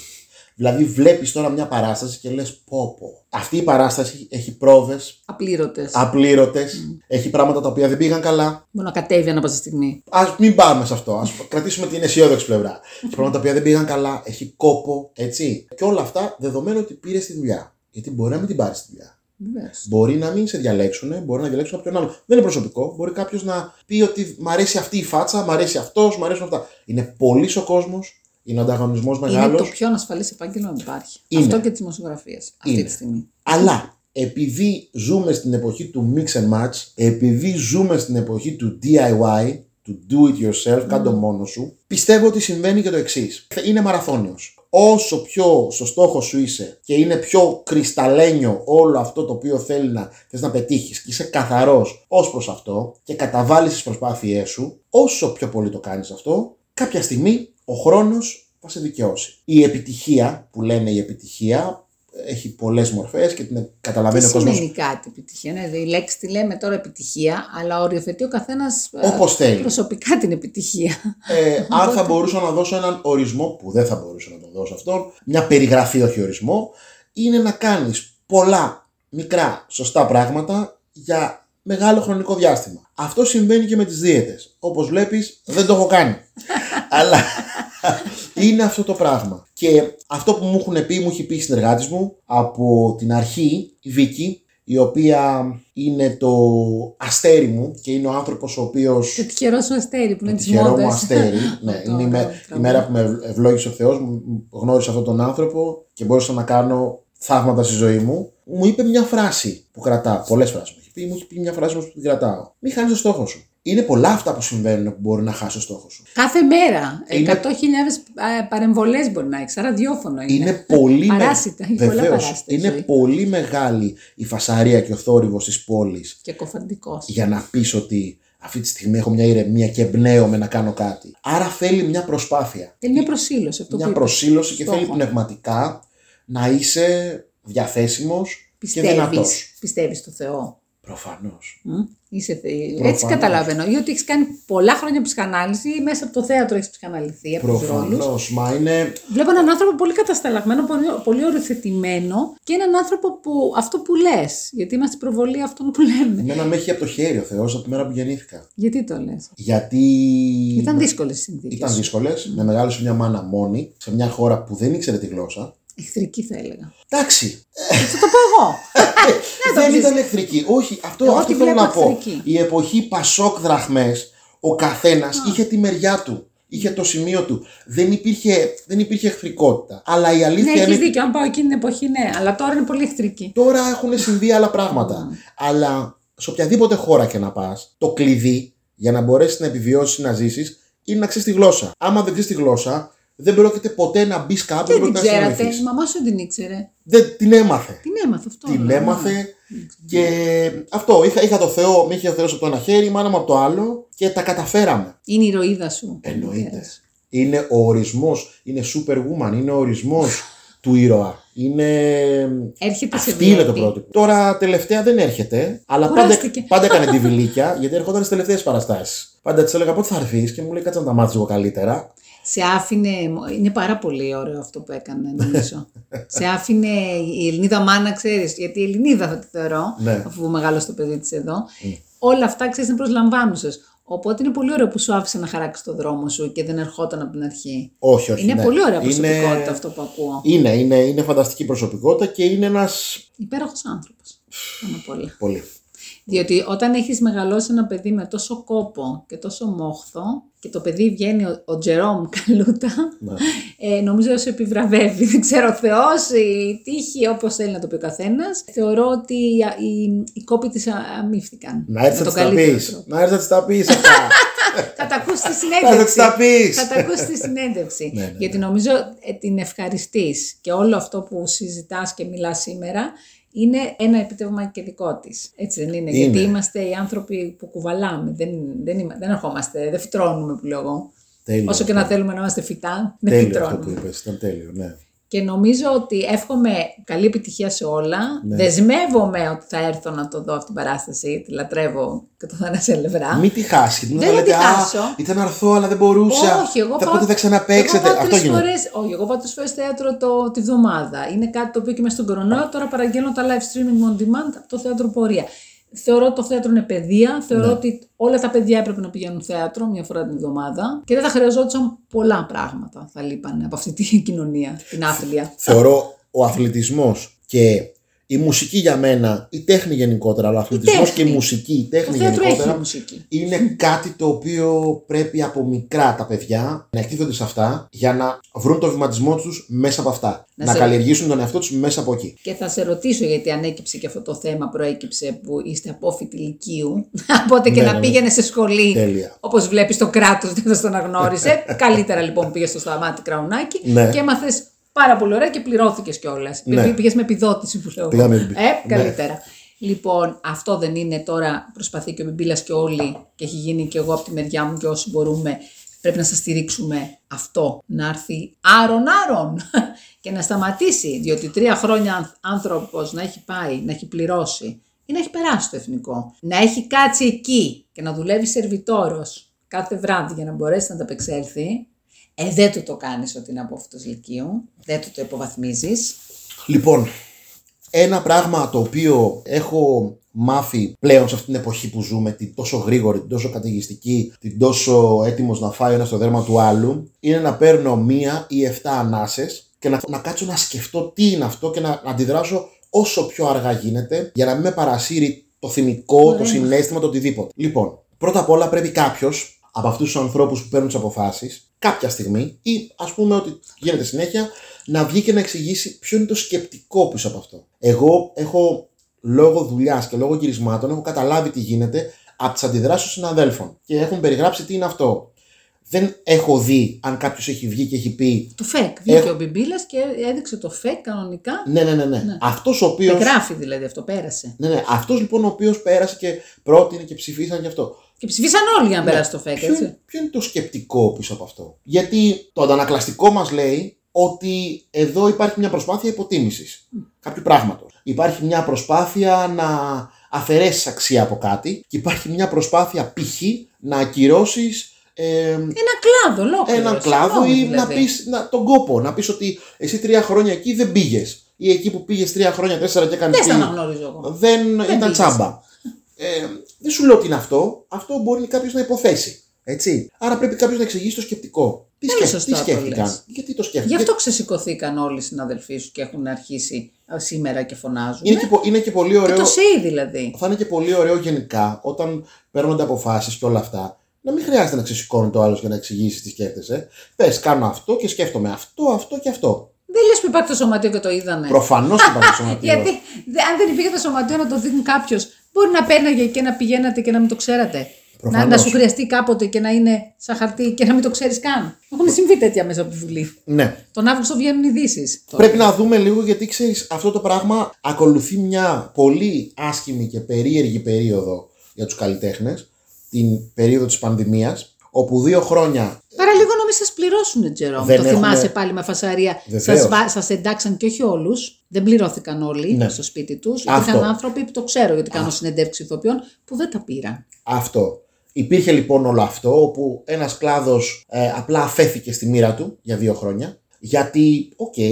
Δηλαδή, βλέπεις τώρα μια παράσταση και λες: Πω, πω. Αυτή η παράσταση έχει πρόβες Απλήρωτες. απλήρωτες, έχει πράγματα τα οποία δεν πήγαν καλά. Μπορεί να κατέβει ανά πάσα στιγμή. Α μην πάμε σε αυτό. Α κρατήσουμε την αισιόδοξη πλευρά. Έχει πράγματα τα οποία δεν πήγαν καλά, έχει κόπο, έτσι. Και όλα αυτά δεδομένου ότι πήρε τη δουλειά. Γιατί μπορεί να μην την πάρει τη δουλειά. Βεβαίως. Μπορεί να μην σε διαλέξουν, μπορεί να διαλέξουν κάποιον άλλο. Δεν είναι προσωπικό. Μπορεί κάποιος να πει ότι μ' αρέσει αυτή η φάτσα, μ' αρέσει αυτός, μ' αρέσουν αυτά. Είναι πολύς ο κόσμος, είναι ο ανταγωνισμός Είναι μεγάλος. το πιο ανασφαλέ επάγγελμα που υπάρχει. Είναι. Αυτό και τις δημοσιογραφίες αυτή Είναι. τη στιγμή. Αλλά επειδή ζούμε στην εποχή του mix and match, επειδή ζούμε στην εποχή του DIY, του do it yourself, κάτω μόνος σου, πιστεύω ότι συμβαίνει και το εξής. Είναι μαραθώνιος. Όσο πιο στο στόχο σου είσαι και είναι πιο κρυσταλλένιο όλο αυτό το οποίο θέλει να, θες να πετύχεις και είσαι καθαρός ως προς αυτό και καταβάλεις τις προσπάθειές σου, όσο πιο πολύ το κάνεις αυτό, κάποια στιγμή ο χρόνος θα σε δικαιώσει. Η επιτυχία, που λένε η επιτυχία, έχει πολλές μορφές και την Τι καταλαβαίνει ο κόσμος σημαίνει κάτι επιτυχία; Ναι, η λέξη τη λέμε τώρα επιτυχία, αλλά οριοθετεί ο καθένας Όπως θέλει. προσωπικά την επιτυχία. Ε, αν θα μπορούσα να δώσω έναν ορισμό, που δεν θα μπορούσα να τον δώσω αυτόν, μια περιγραφή, όχι ορισμό, είναι να κάνεις πολλά μικρά σωστά πράγματα για μεγάλο χρονικό διάστημα. Αυτό συμβαίνει και με τις δίαιτες. Όπως βλέπεις, δεν το έχω κάνει. Αλλά είναι αυτό το πράγμα. Και αυτό που μου έχουν πει, μου έχει πει η συνεργάτης μου από την αρχή, η Βίκη, η οποία είναι το αστέρι μου και είναι ο άνθρωπος ο οποίος Το τυχερό σου αστέρι που είναι τη τυχερό μόδας. μου αστέρι. ναι, είναι η, μέ- η μέρα που με ευλόγησε ο Θεός, μου μου γνώρισα αυτόν τον άνθρωπο και μπόρεσα να κάνω θαύματα στη ζωή μου. Μου είπε μια φράση που κρατάω, πολλές φράσεις μου έχει πει, μου έχει πει μια φράση όμως που την κρατάω. Μην χάνεις το στόχο σου. Είναι πολλά αυτά που συμβαίνουν που μπορεί να χάσει το στόχο σου. Κάθε μέρα. Είναι- 100.000 παρεμβολές μπορεί να έχεις. Σαν ραδιόφωνο είναι. Είναι πολύ, με- Παράσιτα, έχει πολλά Βεβαίως, παράσιτα η είναι ζωή. πολύ μεγάλη η φασαρία και ο θόρυβος της πόλης Και κοφαντικός. για να πεις ότι αυτή τη στιγμή έχω μια ηρεμία και εμπνέομαι να κάνω κάτι. Άρα θέλει μια προσπάθεια. Θέλει μια προσήλωση. Αυτό μια που είπες. προσήλωση και Στόχο. θέλει πνευματικά να είσαι διαθέσιμος και Πιστεύεις, δυνατός. πιστεύεις στο Θεό. Προφανώς. Μμ, Είσαι θε... Προφανώς. Έτσι καταλαβαίνω. Ή ότι έχεις κάνει πολλά χρόνια ψυχανάλυση ή μέσα από το θέατρο έχεις ψυχαναλυθεί από τους ρόλους. Προφανώς. Μα είναι... Βλέπω έναν άνθρωπο πολύ κατασταλαγμένο, πολύ, πολύ οριοθετημένο και έναν άνθρωπο που αυτό που λες. Γιατί είμαστε προβολή αυτών που λέμε. Εμένα με έχει από το χέρι ο Θεός από τη μέρα που γεννήθηκα. Γιατί το λες; Γιατί... Ήταν δύσκολες οι συνθήκες. Ήταν δύσκολες. Με μεγάλωσε μια μάνα μόνη σε μια χώρα που δεν ήξερε τη γλώσσα. Εχθρική θα έλεγα. Εντάξει, Θα το πω εγώ. το δεν πεις. ήταν εχθρική. Όχι, αυτό, Εγώ αυτό τη θέλω βλέπω να πω. εχθρική. Η εποχή Πασόκ δραχμές, ο καθένας είχε τη μεριά του. Είχε το σημείο του. Δεν υπήρχε, δεν υπήρχε εχθρικότητα. Αλλά η Ναι, αλήθεια έχεις είναι δίκιο. Αν πάω εκείνη την εποχή, ναι. Αλλά τώρα είναι πολύ εχθρική. Τώρα έχουν συμβεί άλλα πράγματα. Αλλά σε οποιαδήποτε χώρα και να πας, το κλειδί για να μπορέσεις να επιβιώσεις να ζήσεις είναι να ξέρεις τη γλώσσα. Άμα δεν ξέρεις τη γλώσσα, δεν πρόκειται ποτέ να μπεις κάπου Δεν δεν την πρόκειται να ξέρατε. Η συνηθίσει. μαμά σου την ήξερε. Δεν την έμαθε. Την έμαθε αυτό. Την ναι. έμαθε και αυτό. Είχα, είχα το Θεό, με είχε ο Θεός από το ένα χέρι, η μάνα μου από το άλλο και τα καταφέραμε. Είναι η ηρωίδα σου. Εννοείται. Είναι ο ορισμός, είναι superwoman, είναι ο ορισμός του ήρωα. Είναι. Έρχεται σε Αυτή είναι το βλέπει. πρότυπο. Τώρα τελευταία δεν έρχεται, αλλά πάντα, Κουράστηκε. πάντα έκανε τη βιλίκια γιατί ερχόταν στις τελευταίες παραστάσεις. Πάντα της έλεγα πότε θα έρθεις; και μου λέει κάτσε να τα μάθεις λίγο καλύτερα. Σε άφηνε. Είναι πάρα πολύ ωραίο αυτό που έκανε, νομίζω. σε άφηνε η Ελληνίδα μάνα, ξέρεις. Γιατί η Ελληνίδα θα τη θεωρώ, Ναι. αφού μεγάλωσε το παιδί της εδώ. Όλα αυτά ξέρεις είναι προσλαμβάνουσες. Οπότε είναι πολύ ωραίο που σου άφησε να χαράξεις το δρόμο σου και δεν ερχόταν από την αρχή. Όχι, όχι. είναι ναι. πολύ ωραία Είναι- προσωπικότητα αυτό που ακούω. Είναι, είναι, είναι φανταστική προσωπικότητα και είναι ένας. Υπέροχος άνθρωπος. Πάνω απ' όλα. Πολύ. Διότι όταν έχεις μεγαλώσει ένα παιδί με τόσο κόπο και τόσο μόχθο και το παιδί βγαίνει ο, ο Τζερόμ Καλούτα, Ναι. ε, νομίζω σε επιβραβεύει. Δεν ξέρω, ο Θεός, η τύχη, όπως θέλει να το πει ο καθένας. Θεωρώ ότι οι, οι, οι κόποι της α- αμύφθηκαν. Να έρθει Με να τον της τα καλύτερο πεις. τρόπο. Να έρθει να της τα πεις αυτά. Θα τα ακούσει στη Θα συνέντευξη. της τα πεις. Θα τα ακούσει στη συνέντευξη. Ναι, ναι, Γιατί νομίζω ε, την ευχαριστείς και όλο αυτό που συζητάς και μιλάς σήμερα είναι ένα επίτευγμα και δικό της. Έτσι δεν είναι. Είναι. Γιατί είμαστε οι άνθρωποι που κουβαλάμε. Δεν, δεν, είμα- δεν ερχόμαστε, δεν φυτρώνουμε που λέω εγώ. Τέλειο. Όσο και να θέλουμε να είμαστε φυτά, δεν Τέλειο αυτό που φυτρώνουμε. είπες. Ήταν τέλειο, ναι. Και νομίζω ότι εύχομαι καλή επιτυχία σε όλα. Ναι. Δεσμεύομαι ότι θα έρθω να το δω αυτή την παράσταση. Τη λατρεύω και το Θανάση Ελευρά. Μην τη χάσει. Μην Δεν θα θα λέτε, τη Α, χάσω. ήταν να έρθω, αλλά δεν μπορούσα. Όχι, εγώ θα πάω. πότε θα ξαναπέξετε. Εγώ πάω Αυτό τρεις γίνεται. φορές, όχι, εγώ πάω τρεις φορές θέατρο το, τη βδομάδα. Είναι κάτι το οποίο και μέσα στον κορονοϊό τώρα παραγγέλνω τα live streaming on demand από το θέατρο Πορεία. Θεωρώ ότι το θέατρο είναι παιδεία. Θεωρώ Ναι. ότι όλα τα παιδιά έπρεπε να πηγαίνουν θέατρο μία φορά την εβδομάδα και δεν θα χρειαζόντουσαν πολλά πράγματα. Θα λείπανε από αυτή την κοινωνία, την άθλια. Θεωρώ ο αθλητισμός και η μουσική για μένα, η τέχνη γενικότερα, αλλά ο αθλητισμός και η τέχνη. μουσική, η Το τέχνη θέατρος έχει γενικότερα, μουσική. είναι κάτι το οποίο πρέπει από μικρά τα παιδιά να εκτίθονται σε αυτά για να βρουν το βηματισμό τους μέσα από αυτά. Να Να, σε- καλλιεργήσουν τον εαυτό τους μέσα από εκεί. Και θα σε ρωτήσω γιατί ανέκυψε και αυτό το θέμα, προέκυψε που είστε απόφοιτοι λυκείου. Οπότε και Ναι, να ναι, ναι. πήγαινε σε σχολή. Τέλεια. Όπως βλέπεις το κράτος δεν θα στον αναγνώρισε. Καλύτερα λοιπόν πήγες στο Σταμάτη Κραουνάκη Ναι. και έμαθες πάρα πολύ ωραία και πληρώθηκες κιόλας. Ναι. Πήγες με επιδότηση που λέω. Πήγα με Ε, επι- καλύτερα. Λοιπόν, αυτό δεν είναι τώρα, προσπαθεί και ο Μπιμπίλας και όλοι και έχει γίνει και εγώ από τη μεριά μου και όσοι μπορούμε, πρέπει να σας στηρίξουμε αυτό, να έρθει άρον άρον και να σταματήσει, διότι τρία χρόνια ανθ- άνθρωπος να έχει πάει, να έχει πληρώσει ή να έχει περάσει το εθνικό, να έχει κάτσει εκεί και να δουλεύει σερβιτόρος κάθε βράδυ για να μπορέσει να ανταπεξέλθει, ε, δεν του το κάνεις ότι είναι απόφυτος λυκείου, δεν του το υποβαθμίζεις. Λοιπόν, ένα πράγμα το οποίο έχω μάθει πλέον σε αυτήν την εποχή που ζούμε, την τόσο γρήγορη, την τόσο καταιγιστική, την τόσο έτοιμος να φάει ένας στο δέρμα του άλλου, είναι να παίρνω μία ή εφτά ανάσες και να, να κάτσω να σκεφτώ τι είναι αυτό και να, να αντιδράσω όσο πιο αργά γίνεται για να μην με παρασύρει το θυμικό, το Ωραία. συνέστημα, το οτιδήποτε. Λοιπόν, πρώτα απ' όλα πρέπει κάποιος από αυτούς τους ανθρώπους που παίρνουν τις αποφάσεις, κάποια στιγμή, ή ας πούμε ότι γίνεται συνέχεια, να βγει και να εξηγήσει ποιο είναι το σκεπτικό πίσω από αυτό. Εγώ έχω λόγω δουλειάς και λόγω γυρισμάτων έχω καταλάβει τι γίνεται από τις αντιδράσεις των συναδέλφων και έχουν περιγράψει τι είναι αυτό. Δεν έχω δει αν κάποιος έχει βγει και έχει πει Το ΦΕΚ. Βγήκε Έχω- ο Μπιμπίλας και έδειξε το ΦΕΚ κανονικά. ναι, ναι, ναι, ναι. Αυτός ο οποίος... Γράφει δηλαδή αυτό, πέρασε. Ναι, ναι. Αυτός λοιπόν ο οποίος πέρασε και πρότεινε και ψηφίσαν γι' αυτό. Και ψηφίσαν όλοι για να Ναι. περάσει το ΦΕΚ, Ποιο, έτσι. είναι- ποιο είναι το σκεπτικό πίσω από αυτό; Γιατί το αντανακλαστικό μας λέει ότι εδώ υπάρχει μια προσπάθεια υποτίμησης κάποιου πράγματος. Υπάρχει μια προσπάθεια να αφαιρέσεις αξία από κάτι και υπάρχει μια προσπάθεια π.χ. να ακυρώσεις ε, Ένα κλάδο ολόκληρο. έναν κλάδο ή συγγνώμη, να δηλαδή. πεις να, τον κόπο. Να πεις ότι εσύ τρία χρόνια εκεί δεν πήγες. Ή εκεί που πήγες τρία χρόνια, τέσσερα και έκανες Δεν στα τι, αναγνωρίζω εγώ. δεν, ήταν πήγες. τσάμπα. Ε, δεν σου λέω ότι είναι αυτό. Αυτό μπορεί κάποιος να υποθέσει. Έτσι. Άρα πρέπει κάποιος να εξηγήσει το σκεπτικό. Τι, Πολύ σκέφ- σωστά τι το σκέφτηκαν; λες. Γιατί το σκέφτηκαν; Γι' αυτό ξεσηκωθήκαν όλοι οι συναδελφοί σου και έχουν αρχίσει α, σήμερα και φωνάζουν. Είναι και, πο- είναι και πολύ Και ωραίο. το ΣΕΙ δηλαδή. Θα είναι και πολύ ωραίο γενικά όταν παίρνονται αποφάσεις και όλα αυτά. Να μην χρειάζεται να ξεσηκώνει το άλλο για να εξηγήσει τι σκέφτεσαι. Πες, κάνω αυτό και σκέφτομαι αυτό, αυτό και αυτό. Δεν λες που υπάρχει το σωματείο και το είδανε. Προφανώς υπάρχει το σωματείο. Γιατί δε- αν δεν υπήρχε το σωματείο να το δείχνει κάποιος, μπορεί να παίρναγε και να πηγαίνατε και να μην το ξέρατε. Να, Προφανώς. να σου χρειαστεί κάποτε και να είναι σαν χαρτί και να μην το ξέρεις καν. Έχουν συμβεί τέτοια μέσα από τη Βουλή. Ναι. Τον Αύγουστο βγαίνουν ειδήσεις. Πρέπει να δούμε λίγο γιατί ξέρεις, αυτό το πράγμα ακολουθεί μια πολύ άσχημη και περίεργη περίοδο για τους καλλιτέχνες, την περίοδο της πανδημίας, όπου δύο χρόνια Άρα λίγο να μην σας πληρώσουν, Τζερόμ. Δεν Το έχουμε- θυμάσαι πάλι με φασαρία. Βεβαίως. Σας, βα- σας εντάξαν και όχι όλους. Δεν πληρώθηκαν όλοι Ναι. στο σπίτι τους. Αυτό. Υπήρχαν άνθρωποι που το ξέρω γιατί κάνω συνεντεύξει ηθοποιών που δεν τα πήραν. αυτό. Υπήρχε λοιπόν όλο αυτό, όπου ένας κλάδος ε, απλά αφέθηκε στη μοίρα του για δύο χρόνια, γιατί, οκ, ε,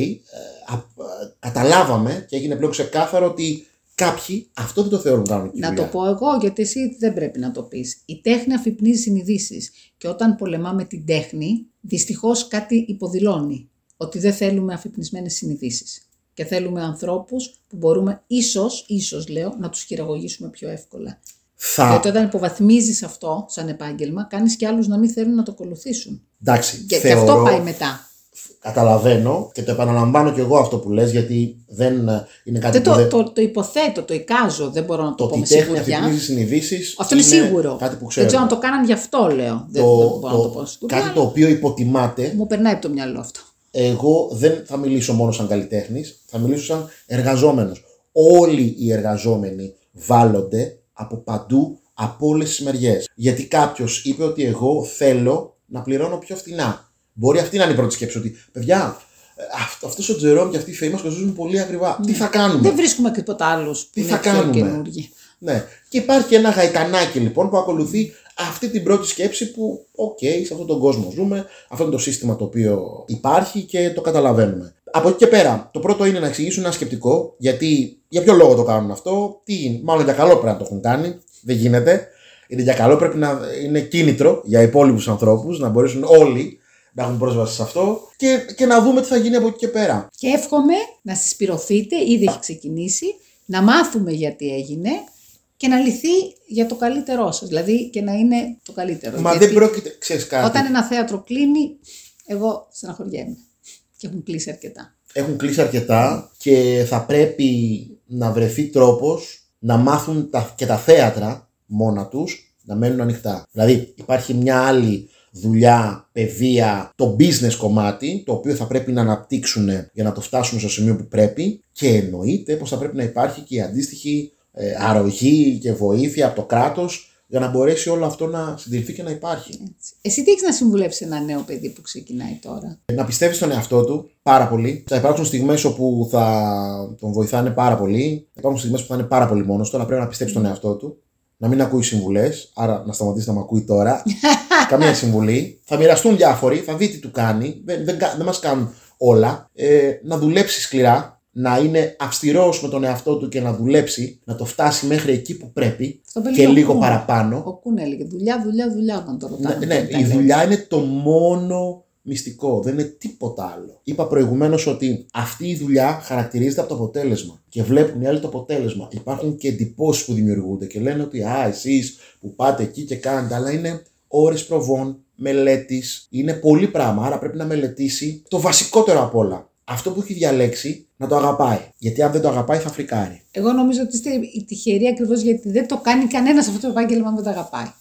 α- ε, καταλάβαμε και έγινε πλέον ξεκάθαρο ότι κάποιοι αυτό δεν το θεωρούν κανονική Να το δουλειά. πω εγώ, γιατί εσύ δεν πρέπει να το πεις. Η τέχνη αφυπνίζει συνειδήσεις. Και όταν πολεμάμε την τέχνη, δυστυχώς κάτι υποδηλώνει. Ότι δεν θέλουμε αφυπνισμένες συνειδήσεις. Και θέλουμε ανθρώπους που μπορούμε, ίσως, ίσως λέω, να τους χειραγωγήσουμε πιο εύκολα. Θα, Γιατί όταν υποβαθμίζεις αυτό σαν επάγγελμα, κάνεις και άλλους να μην θέλουν να το ακολουθήσουν. εντάξει, Και, και θεωρώ, αυτό πάει μετά. Καταλαβαίνω και το επαναλαμβάνω και εγώ αυτό που λες, γιατί δεν ε, είναι κάτι Δεν που το, το, το υποθέτω, το εικάζω, δεν μπορώ να το, Το πω ότι με η τέχνη σιγουριά. αφυπνίζει συνειδήσεις. Αυτό είναι σίγουρο. Κάτι που δεν ξέρω. ξέρω αν το κάναν γι' αυτό, λέω. δεν, το, δεν μπορώ να το το- πω σίγουρα, κάτι αλλά το οποίο υποτιμάται. Μου περνάει από το μυαλό αυτό. Εγώ δεν θα μιλήσω μόνο σαν καλλιτέχνης, θα μιλήσω σαν εργαζόμενος. Όλοι οι εργαζόμενοι βάλλονται από παντού, από όλες τις μεριές. Γιατί κάποιος είπε ότι εγώ θέλω να πληρώνω πιο φθηνά. Μπορεί αυτή να είναι η πρώτη σκέψη ότι, παιδιά, αυτό αυτός ο Τζερόμ και αυτή η Φέη μας κοστίζουν πολύ ακριβά. Τι θα κάνουμε; Ναι. Δεν βρίσκουμε και τίποτα άλλους που Τι είναι θα πιο κάνουμε; καινούργιοι. Ναι. Και υπάρχει ένα γαϊτανάκι λοιπόν που ακολουθεί αυτή την πρώτη σκέψη που, οκ, σε αυτόν τον κόσμο ζούμε, αυτό είναι το σύστημα το οποίο υπάρχει και το καταλαβαίνουμε. Από εκεί και πέρα, το πρώτο είναι να εξηγήσουν ένα σκεπτικό, γιατί για ποιο λόγο το κάνουν αυτό, τι είναι, μάλλον για καλό πρέπει να το έχουν κάνει, δεν γίνεται. Γιατί για καλό πρέπει να είναι κίνητρο για υπόλοιπους ανθρώπους, να μπορέσουν όλοι να έχουν πρόσβαση σε αυτό και, και να δούμε τι θα γίνει από εκεί και πέρα. Και εύχομαι να συσπηρωθείτε, ήδη έχει ξεκινήσει, να μάθουμε γιατί έγινε και να λυθεί για το καλύτερό σας. Δηλαδή και να είναι το καλύτερο. Μα Γιατί δεν πρόκειται, ξέρεις κάτι. Όταν ένα θέατρο κλείνει, εγώ στεναχωριέμαι. Και έχουν κλείσει αρκετά. έχουν κλείσει αρκετά και θα πρέπει να βρεθεί τρόπος να μάθουν τα, και τα θέατρα μόνα τους να μένουν ανοιχτά. Δηλαδή υπάρχει μια άλλη δουλειά, παιδεία, το business κομμάτι, το οποίο θα πρέπει να αναπτύξουν για να το φτάσουν στο σημείο που πρέπει και εννοείται πως θα πρέπει να υπάρχει και η αντίστοιχη ε, αρρωγή και βοήθεια από το κράτος για να μπορέσει όλο αυτό να συντηρηθεί και να υπάρχει. Έτσι. Εσύ τι έχεις να συμβουλεύσεις ένα νέο παιδί που ξεκινάει τώρα; Να πιστεύεις στον εαυτό του πάρα πολύ. Θα υπάρξουν στιγμές όπου θα τον βοηθάνε πάρα πολύ. Θα υπάρχουν στιγμές που θα είναι πάρα πολύ μόνος του. Αλλά πρέπει να πιστέψει στον εαυτό του. Να μην ακούει συμβουλές. Άρα να σταματήσει να με ακούει τώρα. Καμία συμβουλή. Θα μοιραστούν διάφοροι. Θα δει τι του κάνει. Δεν, δεν, κα- δεν μας κάνουν όλα. Ε, να δουλέψει σκληρά. Να είναι αυστηρός με τον εαυτό του και να δουλέψει. Να το φτάσει μέχρι εκεί που πρέπει. Αυτό είπε Και ο λίγο Κούν. παραπάνω. Ο Κούν έλεγε δουλειά, δουλειά, δουλειά όταν το ρωτάνε. Ναι, ναι, όταν τα η λέει. δουλειά είναι το μόνο μυστικό. Δεν είναι τίποτα άλλο. Είπα προηγουμένως ότι αυτή η δουλειά χαρακτηρίζεται από το αποτέλεσμα. Και βλέπουν οι άλλοι το αποτέλεσμα. Υπάρχουν και εντυπώσεις που δημιουργούνται και λένε ότι Α, εσείς που πάτε εκεί και κάνετε, αλλά είναι ώρες προβών, μελέτης. Είναι πολύ πράγμα. Άρα πρέπει να μελετήσει το βασικότερο απ' όλα. Αυτό που έχει διαλέξει να το αγαπάει. Γιατί αν δεν το αγαπάει θα φρικάρει. Εγώ νομίζω ότι είστε οι τυχεροί ακριβώς γιατί δεν το κάνει κανένας αυτό το επάγγελμα αν δεν το αγαπάει.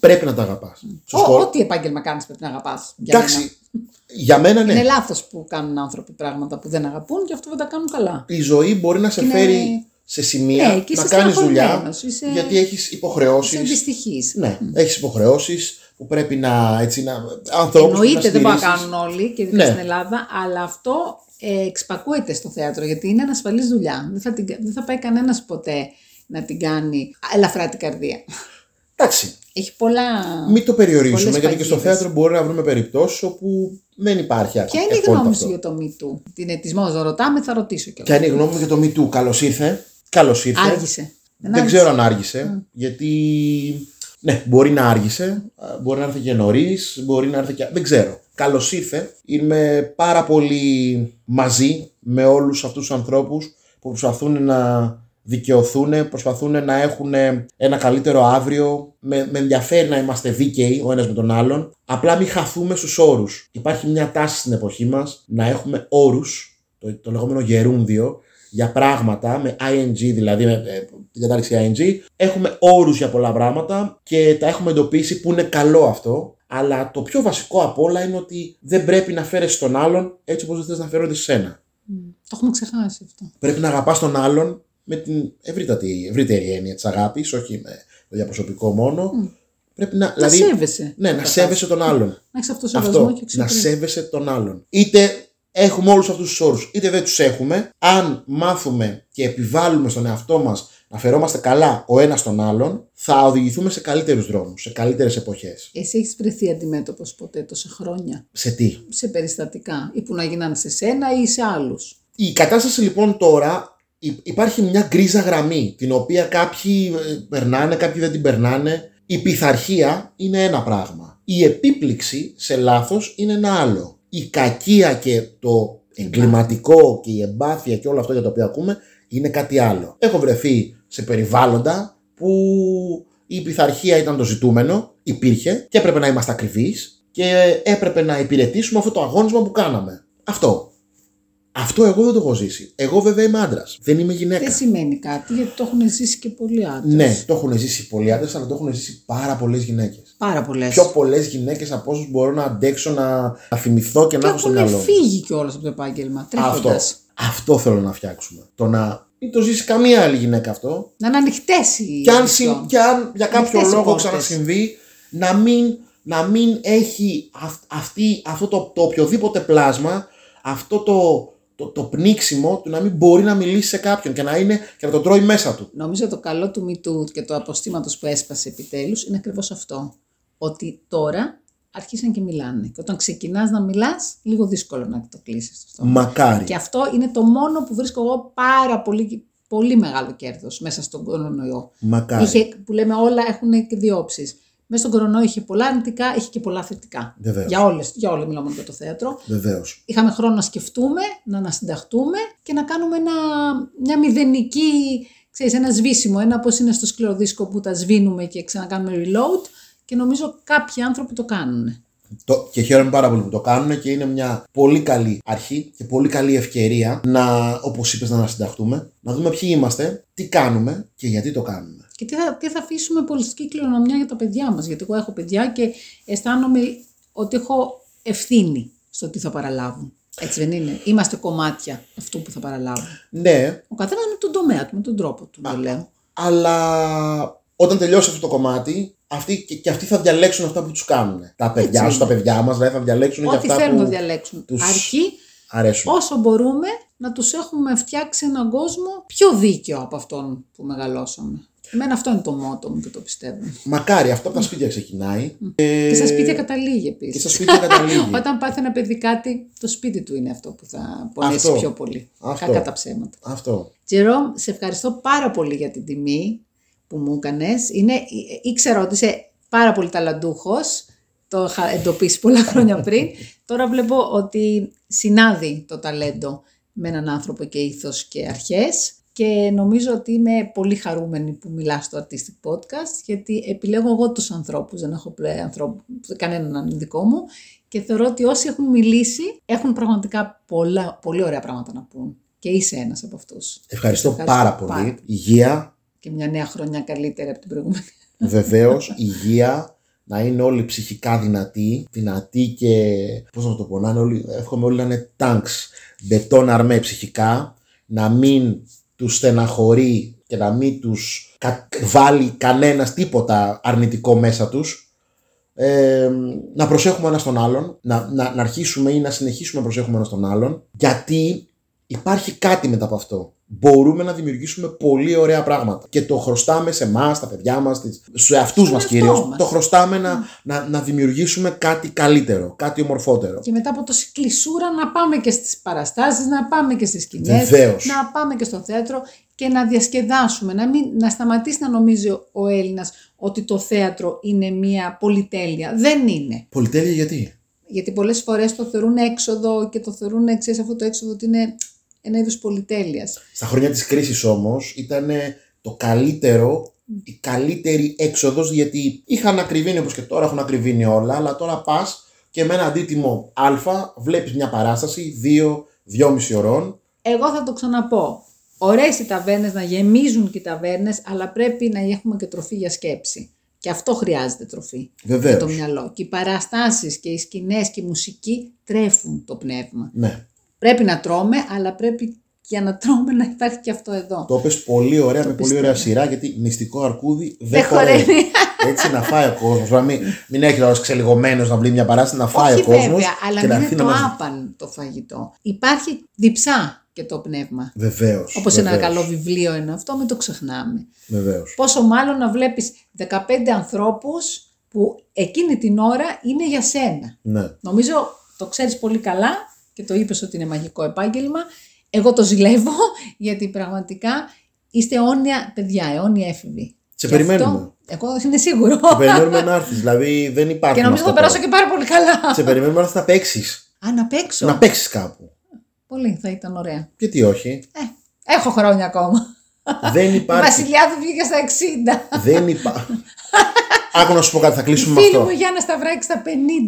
Πρέπει να το αγαπάς. Ο, ό,τι επάγγελμα κάνεις πρέπει να αγαπάς. Εντάξει. Για μένα ναι. Είναι λάθος που κάνουν άνθρωποι πράγματα που δεν αγαπούν και αυτό δεν τα κάνουν καλά. η ζωή μπορεί να σε Είναι- φέρει σε σημεία Ναι, και να είσαι κάνεις δουλειά στεναχωρημένος, είσαι- γιατί έχεις υποχρεώσεις. Είσαι δυστυχής. Ναι, έχεις υποχρεώσεις που πρέπει να. Έτσι, να ανθρώπους που Εννοείται δεν μπορούν να στηρίξεις. κάνουν όλοι και ειδικά Ναι. στην Ελλάδα, αλλά αυτό ε, εξπακούεται στο θέατρο γιατί είναι ανασφαλής δουλειά. Δεν θα, την, κα- δεν θα πάει κανένας ποτέ να την κάνει ελαφρά την καρδία. Εντάξει, Έχει πολλά. μην το περιορίσουμε πολλές γιατί και στο παγίδες. θέατρο μπορεί να βρούμε περιπτώσεις όπου δεν υπάρχει Ποια είναι η απόλυτα γνώμη αυτό. σου για το Me Too; Την ετοιμό να ρωτάμε, θα ρωτήσω κιόλα. Ποια είναι η γνώμη μου για το Me Too; Καλώς ήρθε. Καλώς ήρθε. Άργησε. Δεν, άργησε. ξέρω αν άργησε. Γιατί. Ναι, μπορεί να άργησε. α, Μπορεί να έρθει και νωρίς. Μπορεί να έρθει και. Δεν ξέρω. Καλώς ήρθε. Είμαι πάρα πολύ μαζί με όλους αυτούς τους ανθρώπους που προσπαθούν να δικαιωθούν, προσπαθούν να έχουν ένα καλύτερο αύριο. Με, με ενδιαφέρει να είμαστε δίκαιοι ο ένας με τον άλλον. Απλά μην χαθούμε στους όρους. Υπάρχει μια τάση στην εποχή μας να έχουμε όρους, το, το λεγόμενο γερούντιο, για πράγματα με ing, δηλαδή με ε, την κατάρριξη ing. Έχουμε όρους για πολλά πράγματα και τα έχουμε εντοπίσει που είναι καλό αυτό. Αλλά το πιο βασικό απ' όλα είναι ότι δεν πρέπει να φέρεσαι τον άλλον έτσι όπως δεν θες να φέρονται σε σένα. Μ, Το έχουμε ξεχάσει αυτό. Πρέπει να αγαπάς τον άλλον με την ευρύτατη, ευρύτερη έννοια της αγάπης, όχι με το διαπροσωπικό μόνο. Πρέπει να, Να δηλαδή, σέβεσαι. ναι, να σέβεσαι τον άλλον. Να έχεις αυτό σεβασμό Αυτό, και να εξυπηρετή. σέβεσαι τον άλλον. Είτε έχουμε όλους αυτούς τους όρους, είτε δεν τους έχουμε. Αν μάθουμε και επιβάλλουμε στον εαυτό μας να φερόμαστε καλά ο ένας τον άλλον, θα οδηγηθούμε σε καλύτερους δρόμους, σε καλύτερες εποχές. Εσύ έχεις βρεθεί αντιμέτωπος ποτέ τόσα χρόνια; Σε τι; σε περιστατικά ή που να γίνανε σε σένα ή σε άλλους; Η κατάσταση λοιπόν τώρα υ- υπάρχει μια γκρίζα γραμμή την οποία κάποιοι ε, περνάνε, κάποιοι δεν την περνάνε. Η πειθαρχία είναι ένα πράγμα. Η επίπληξη σε λάθος είναι ένα άλλο. Η κακία και το εγκληματικό και η εμπάθεια και όλο αυτό για το οποίο ακούμε είναι κάτι άλλο. Έχω βρεθεί σε περιβάλλοντα που η πειθαρχία ήταν το ζητούμενο, υπήρχε και έπρεπε να είμαστε ακριβείς και έπρεπε να υπηρετήσουμε αυτό το αγώνισμα που κάναμε. Αυτό. Αυτό εγώ δεν το έχω ζήσει. Εγώ βέβαια είμαι άντρας. Δεν είμαι γυναίκα. Δεν σημαίνει κάτι γιατί το έχουν ζήσει και πολλοί άντρες. Ναι, το έχουν ζήσει πολλοί άντρες, αλλά το έχουν ζήσει πάρα πολλές γυναίκες. Πάρα πολλές. Πιο πολλές γυναίκες από όσους μπορώ να αντέξω να, να θυμηθώ και να Και έχω στο έχουν μυαλό μου. φύγει κιόλας από το επάγγελμα. Αυτό. Τρέχοντας. Αυτό θέλω να φτιάξουμε. Το να μην το ζήσει καμία άλλη γυναίκα αυτό. Να είναι ανοιχτές οι. Και αν, επιπτώσεις. συ- και αν για κάποιο Ανοιχτές οι λόγο πόρτες. ξανασυμβεί, να μην, να μην έχει αυ- αυτή, αυτό το, το οποιοδήποτε πλάσμα αυτό το, το, το πνίξιμο του να μην μπορεί να μιλήσει σε κάποιον και να, είναι, και να το τρώει μέσα του. Νομίζω το καλό του MeToo και το αποστήματος που έσπασε επιτέλους είναι ακριβώς αυτό. Ότι τώρα αρχίσαν και μιλάνε. Και όταν ξεκινάς να μιλάς, λίγο δύσκολο να το κλείσεις. Μακάρι. Και αυτό είναι το μόνο που βρίσκω εγώ πάρα πολύ, πολύ μεγάλο κέρδος μέσα στον κορονοϊό. Μακάρι. Είχε, που λέμε όλα έχουν και δύο όψεις. Μέσα στον κορονοϊό είχε πολλά αρνητικά, είχε και πολλά θετικά. Βεβαίως. Για, όλες, για όλα μιλάμε για το θέατρο. Βεβαίως. Είχαμε χρόνο να σκεφτούμε, να ανασυνταχτούμε και να κάνουμε ένα, μια μηδενική, ξέρεις, ένα σβήσιμο. Ένα πώς είναι στο σκληρό δίσκο που τα σβήνουμε και ξανακάνουμε reload. Και νομίζω κάποιοι άνθρωποι το κάνουν. Το, και χαίρομαι πάρα πολύ που το κάνουν και είναι μια πολύ καλή αρχή και πολύ καλή ευκαιρία να, όπως είπες, να ανασυνταχτούμε, να δούμε ποιοι είμαστε, τι κάνουμε και γιατί το κάνουμε. Και τι θα, τι θα αφήσουμε πολιτική κληρονομιά για τα παιδιά μας. Γιατί εγώ έχω παιδιά και αισθάνομαι ότι έχω ευθύνη στο τι θα παραλάβουν. Έτσι δεν είναι; Είμαστε κομμάτια αυτού που θα παραλάβουν. Ναι, Ο καθένας με τον τομέα του, με τον τρόπο του, το λέω. αλλά όταν τελειώσει αυτό το κομμάτι, αυτοί, και, και αυτοί θα διαλέξουν αυτά που τους κάνουν. Τα παιδιά σου, τα παιδιά μας, δηλαδή θα διαλέξουν για Ό,τι αυτά θέλουν που να διαλέξουν. τους Αρκεί αρέσουν. όσο μπορούμε να τους έχουμε φτιάξει έναν κόσμο πιο δίκαιο από αυτόν που μεγαλώσαμε. Εμένα αυτό είναι το μότο μου και το πιστεύω. Μακάρι, αυτό από τα σπίτια ξεκινάει. Και στα σπίτια καταλήγει Και στα επίση. σπίτια καταλήγει. Όταν πάθει ένα παιδί κάτι, το σπίτι του είναι αυτό που θα πονέσει Αυτό. πιο πολύ. Αυτό. Κακά τα ψέματα. αυτό. Τζερόμ, σε ευχαριστώ πάρα πολύ για την τιμή που μου έκανες. Είναι, ήξερα ότι είσαι πάρα πολύ ταλαντούχος. Το είχα εντοπίσει πολλά χρόνια πριν. Τώρα βλέπω ότι συνάδει το ταλέντο με έναν άνθρωπο και ήθος και αρχές. Και νομίζω ότι είμαι πολύ χαρούμενη που μιλάς στο Artistic Podcast, γιατί επιλέγω εγώ τους ανθρώπους, δεν έχω πλέον ανθρώπου, κανέναν δικό μου. Και θεωρώ ότι όσοι έχουν μιλήσει έχουν πραγματικά πολλά, πολύ ωραία πράγματα να πούν. Και είσαι ένας από αυτούς. Ευχαριστώ, Σε πάρα πολύ. Υγεία, Και μια νέα χρονιά καλύτερη από την προηγούμενη. βεβαίως, υγεία, να είναι όλοι ψυχικά δυνατοί, δυνατοί και πώς να το πω, να είναι όλοι, εύχομαι όλοι να είναι tanks, μπετόν αρμέ ψυχικά, να μην τους στεναχωρεί και να μην τους κα- βάλει κανένας τίποτα αρνητικό μέσα τους. Ε, να προσέχουμε ένα τον άλλον, να, να, να αρχίσουμε ή να συνεχίσουμε να προσέχουμε ένα τον άλλον, γιατί υπάρχει κάτι μετά από αυτό. Μπορούμε να δημιουργήσουμε πολύ ωραία πράγματα. Και το χρωστάμε σε εμάς, τα παιδιά μας, στους εαυτούς Στον μας εαυτό κυρίως. μας. Το χρωστάμε να, να, να δημιουργήσουμε κάτι καλύτερο, κάτι ομορφότερο. Και μετά από τόση κλεισούρα να πάμε και στις παραστάσεις, να πάμε και στις σκηνές, Βεβαίως. να πάμε και στο θέατρο και να διασκεδάσουμε, να, μην, να σταματήσει να νομίζει ο- ο Έλληνας ότι το θέατρο είναι μια πολυτέλεια. Δεν είναι. Πολυτέλεια γιατί; Γιατί πολλές φορές το θεωρούν έξοδο και το θεωρούν, ξέρεις, αυτό το έξοδο ότι είναι ένα είδος πολυτέλειας. Στα χρόνια της κρίσης όμως ήταν το καλύτερο, η καλύτερη έξοδος γιατί είχαν ακριβήνει όπως και τώρα έχουν ακριβήνει όλα αλλά τώρα πας και με ένα αντίτιμο α βλέπεις μια παράσταση 2-2,5 ωρών Εγώ θα το ξαναπώ. Ωραίες οι ταβέρνες, να γεμίζουν και οι ταβέρνες, αλλά πρέπει να έχουμε και τροφή για σκέψη. Και αυτό χρειάζεται τροφή Βεβαίως. για το μυαλό. Και οι παραστάσεις και οι σκηνές και η μουσική τρέφουν το πνεύμα. ναι. Πρέπει να τρώμε, αλλά πρέπει για να τρώμε να υπάρχει και αυτό εδώ. Το είπες πολύ ωραία, με πολύ πιστεύω. ωραία σειρά γιατί νηστικό αρκούδι δεν, Δεν χορεύει. χορεύει. Έτσι να φάει ο κόσμος. Να μην, μην έχει λόγος ξελιγωμένος να βλέπει μια παράσταση, να φάει Όχι ο κόσμος βέβαια, αλλά και να μην έρθει είναι να το μας... άπαν το φαγητό. Υπάρχει διψά και το πνεύμα. Βεβαίως. Όπως ένα βεβαίως, καλό βιβλίο είναι αυτό, μην το ξεχνάμε. Βεβαίως. Πόσο μάλλον να βλέπεις 15 ανθρώπους που εκείνη την ώρα είναι για σένα. Ναι. Νομίζω το ξέρεις πολύ καλά και το είπες ότι είναι μαγικό επάγγελμα. Εγώ το ζηλεύω γιατί πραγματικά είστε αιώνια παιδιά, αιώνια έφηβοι. Σε Και περιμένουμε. αυτό, εγώ είναι σίγουρο. Σε περιμένουμε να έρθεις, δηλαδή δεν υπάρχει και νομίζω θα περάσω και πάρα πολύ καλά. Σε περιμένουμε να έρθεις να παίξεις. Α, να παίξω. Να παίξεις κάπου. Πολύ θα ήταν ωραία. Γιατί όχι. Ε, έχω χρόνια ακόμα. Δεν Η υπάρχει. Βασιλιάδου βγήκε στα 60. δεν υπάρχει. Άκου να σου πω κάτι, θα Η κλείσουμε με φίλη αυτό. μου Γιάννα Σταυράκη στα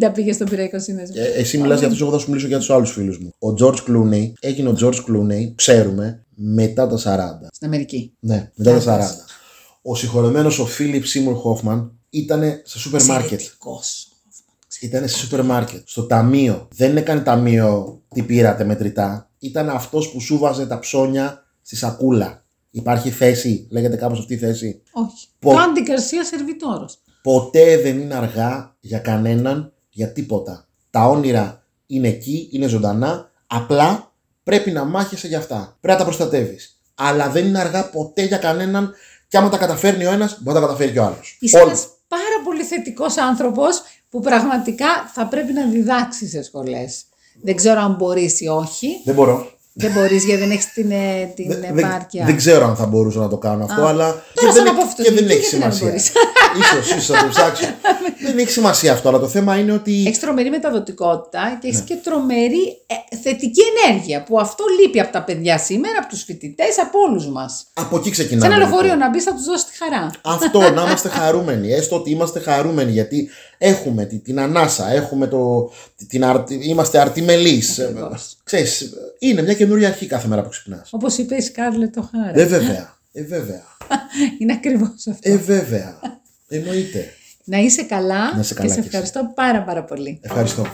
50 πήγε στον Πυραϊκό Σύνδεσμο. Ε, εσύ μιλάς για αυτούς, εγώ θα σου μιλήσω για τους άλλους φίλους μου. Ο George Clooney, έγινε ο George Clooney, ξέρουμε, μετά τα 40. Στην Αμερική. Ναι, μετά τα Άντρας. 40. Ο συγχωρεμένος ο Philip Seymour Hoffman ήταν σε σούπερ μάρκετ. Εξαιρετικός. Ήταν σε σούπερ μάρκετ. Στο ταμείο. Δεν έκανε ταμείο τι πήρατε μετρητά. Ήταν αυτός που σου βάζε τα ψώνια στη σακούλα. Υπάρχει θέση, λέγεται κάπως αυτή η θέση; Όχι. Πο- Το Άντι Καρσία Σερβιτόρος. Ποτέ δεν είναι αργά για κανέναν για τίποτα. Τα όνειρα είναι εκεί, είναι ζωντανά, Απλά πρέπει να μάχεσαι για αυτά. Πρέπει να τα προστατεύεις. Αλλά δεν είναι αργά ποτέ για κανέναν και άμα τα καταφέρνει ο ένας, μπορεί να τα καταφέρει και ο άλλος. Είσαι ένας πάρα πολύ θετικός άνθρωπος που πραγματικά θα πρέπει να διδάξεις σε σχολές. Δεν ξέρω αν μπορείς ή όχι. Δεν μπορώ. Δεν μπορείς γιατί δεν έχεις την, ε, την Δεν- επάρκεια. Δεν ξέρω αν θα μπορούσα να το κάνω αυτό, Α. αλλά. Τώρα και σαν δεν, αποφυτός και δεν νικητή, έχει γιατί να σημασία. μπορείς. ίσως, ίσως θα το ψάξω. δεν έχει σημασία αυτό, αλλά το θέμα είναι ότι. Έχεις τρομερή μεταδοτικότητα και έχεις Ναι. και τρομερή ε, θετική ενέργεια που αυτό λείπει από τα παιδιά σήμερα, από τους φοιτητές, από όλους μας. Από εκεί Σε ξεκινάμε. ένα λεωφορείο λοιπόν. να μπεις θα τους δώσεις τη χαρά. Αυτό, να είμαστε χαρούμενοι. Έστω ότι είμαστε χαρούμενοι γιατί έχουμε τη- την ανάσα, έχουμε το, την αρτι, είμαστε αρτιμελείς. Ακριβώς. Ξέρεις, είναι μια καινούργια αρχή κάθε μέρα που ξυπνάς. Όπως είπε η Σκάρλετ το Χάρα. Ε, βέβαια. Ε, βέβαια. Είναι ακριβώς αυτό. Ε, βέβαια. Εννοείται. Να είσαι καλά Να είσαι καλά και σε κι εσύ. ευχαριστώ πάρα πάρα πολύ. Ευχαριστώ.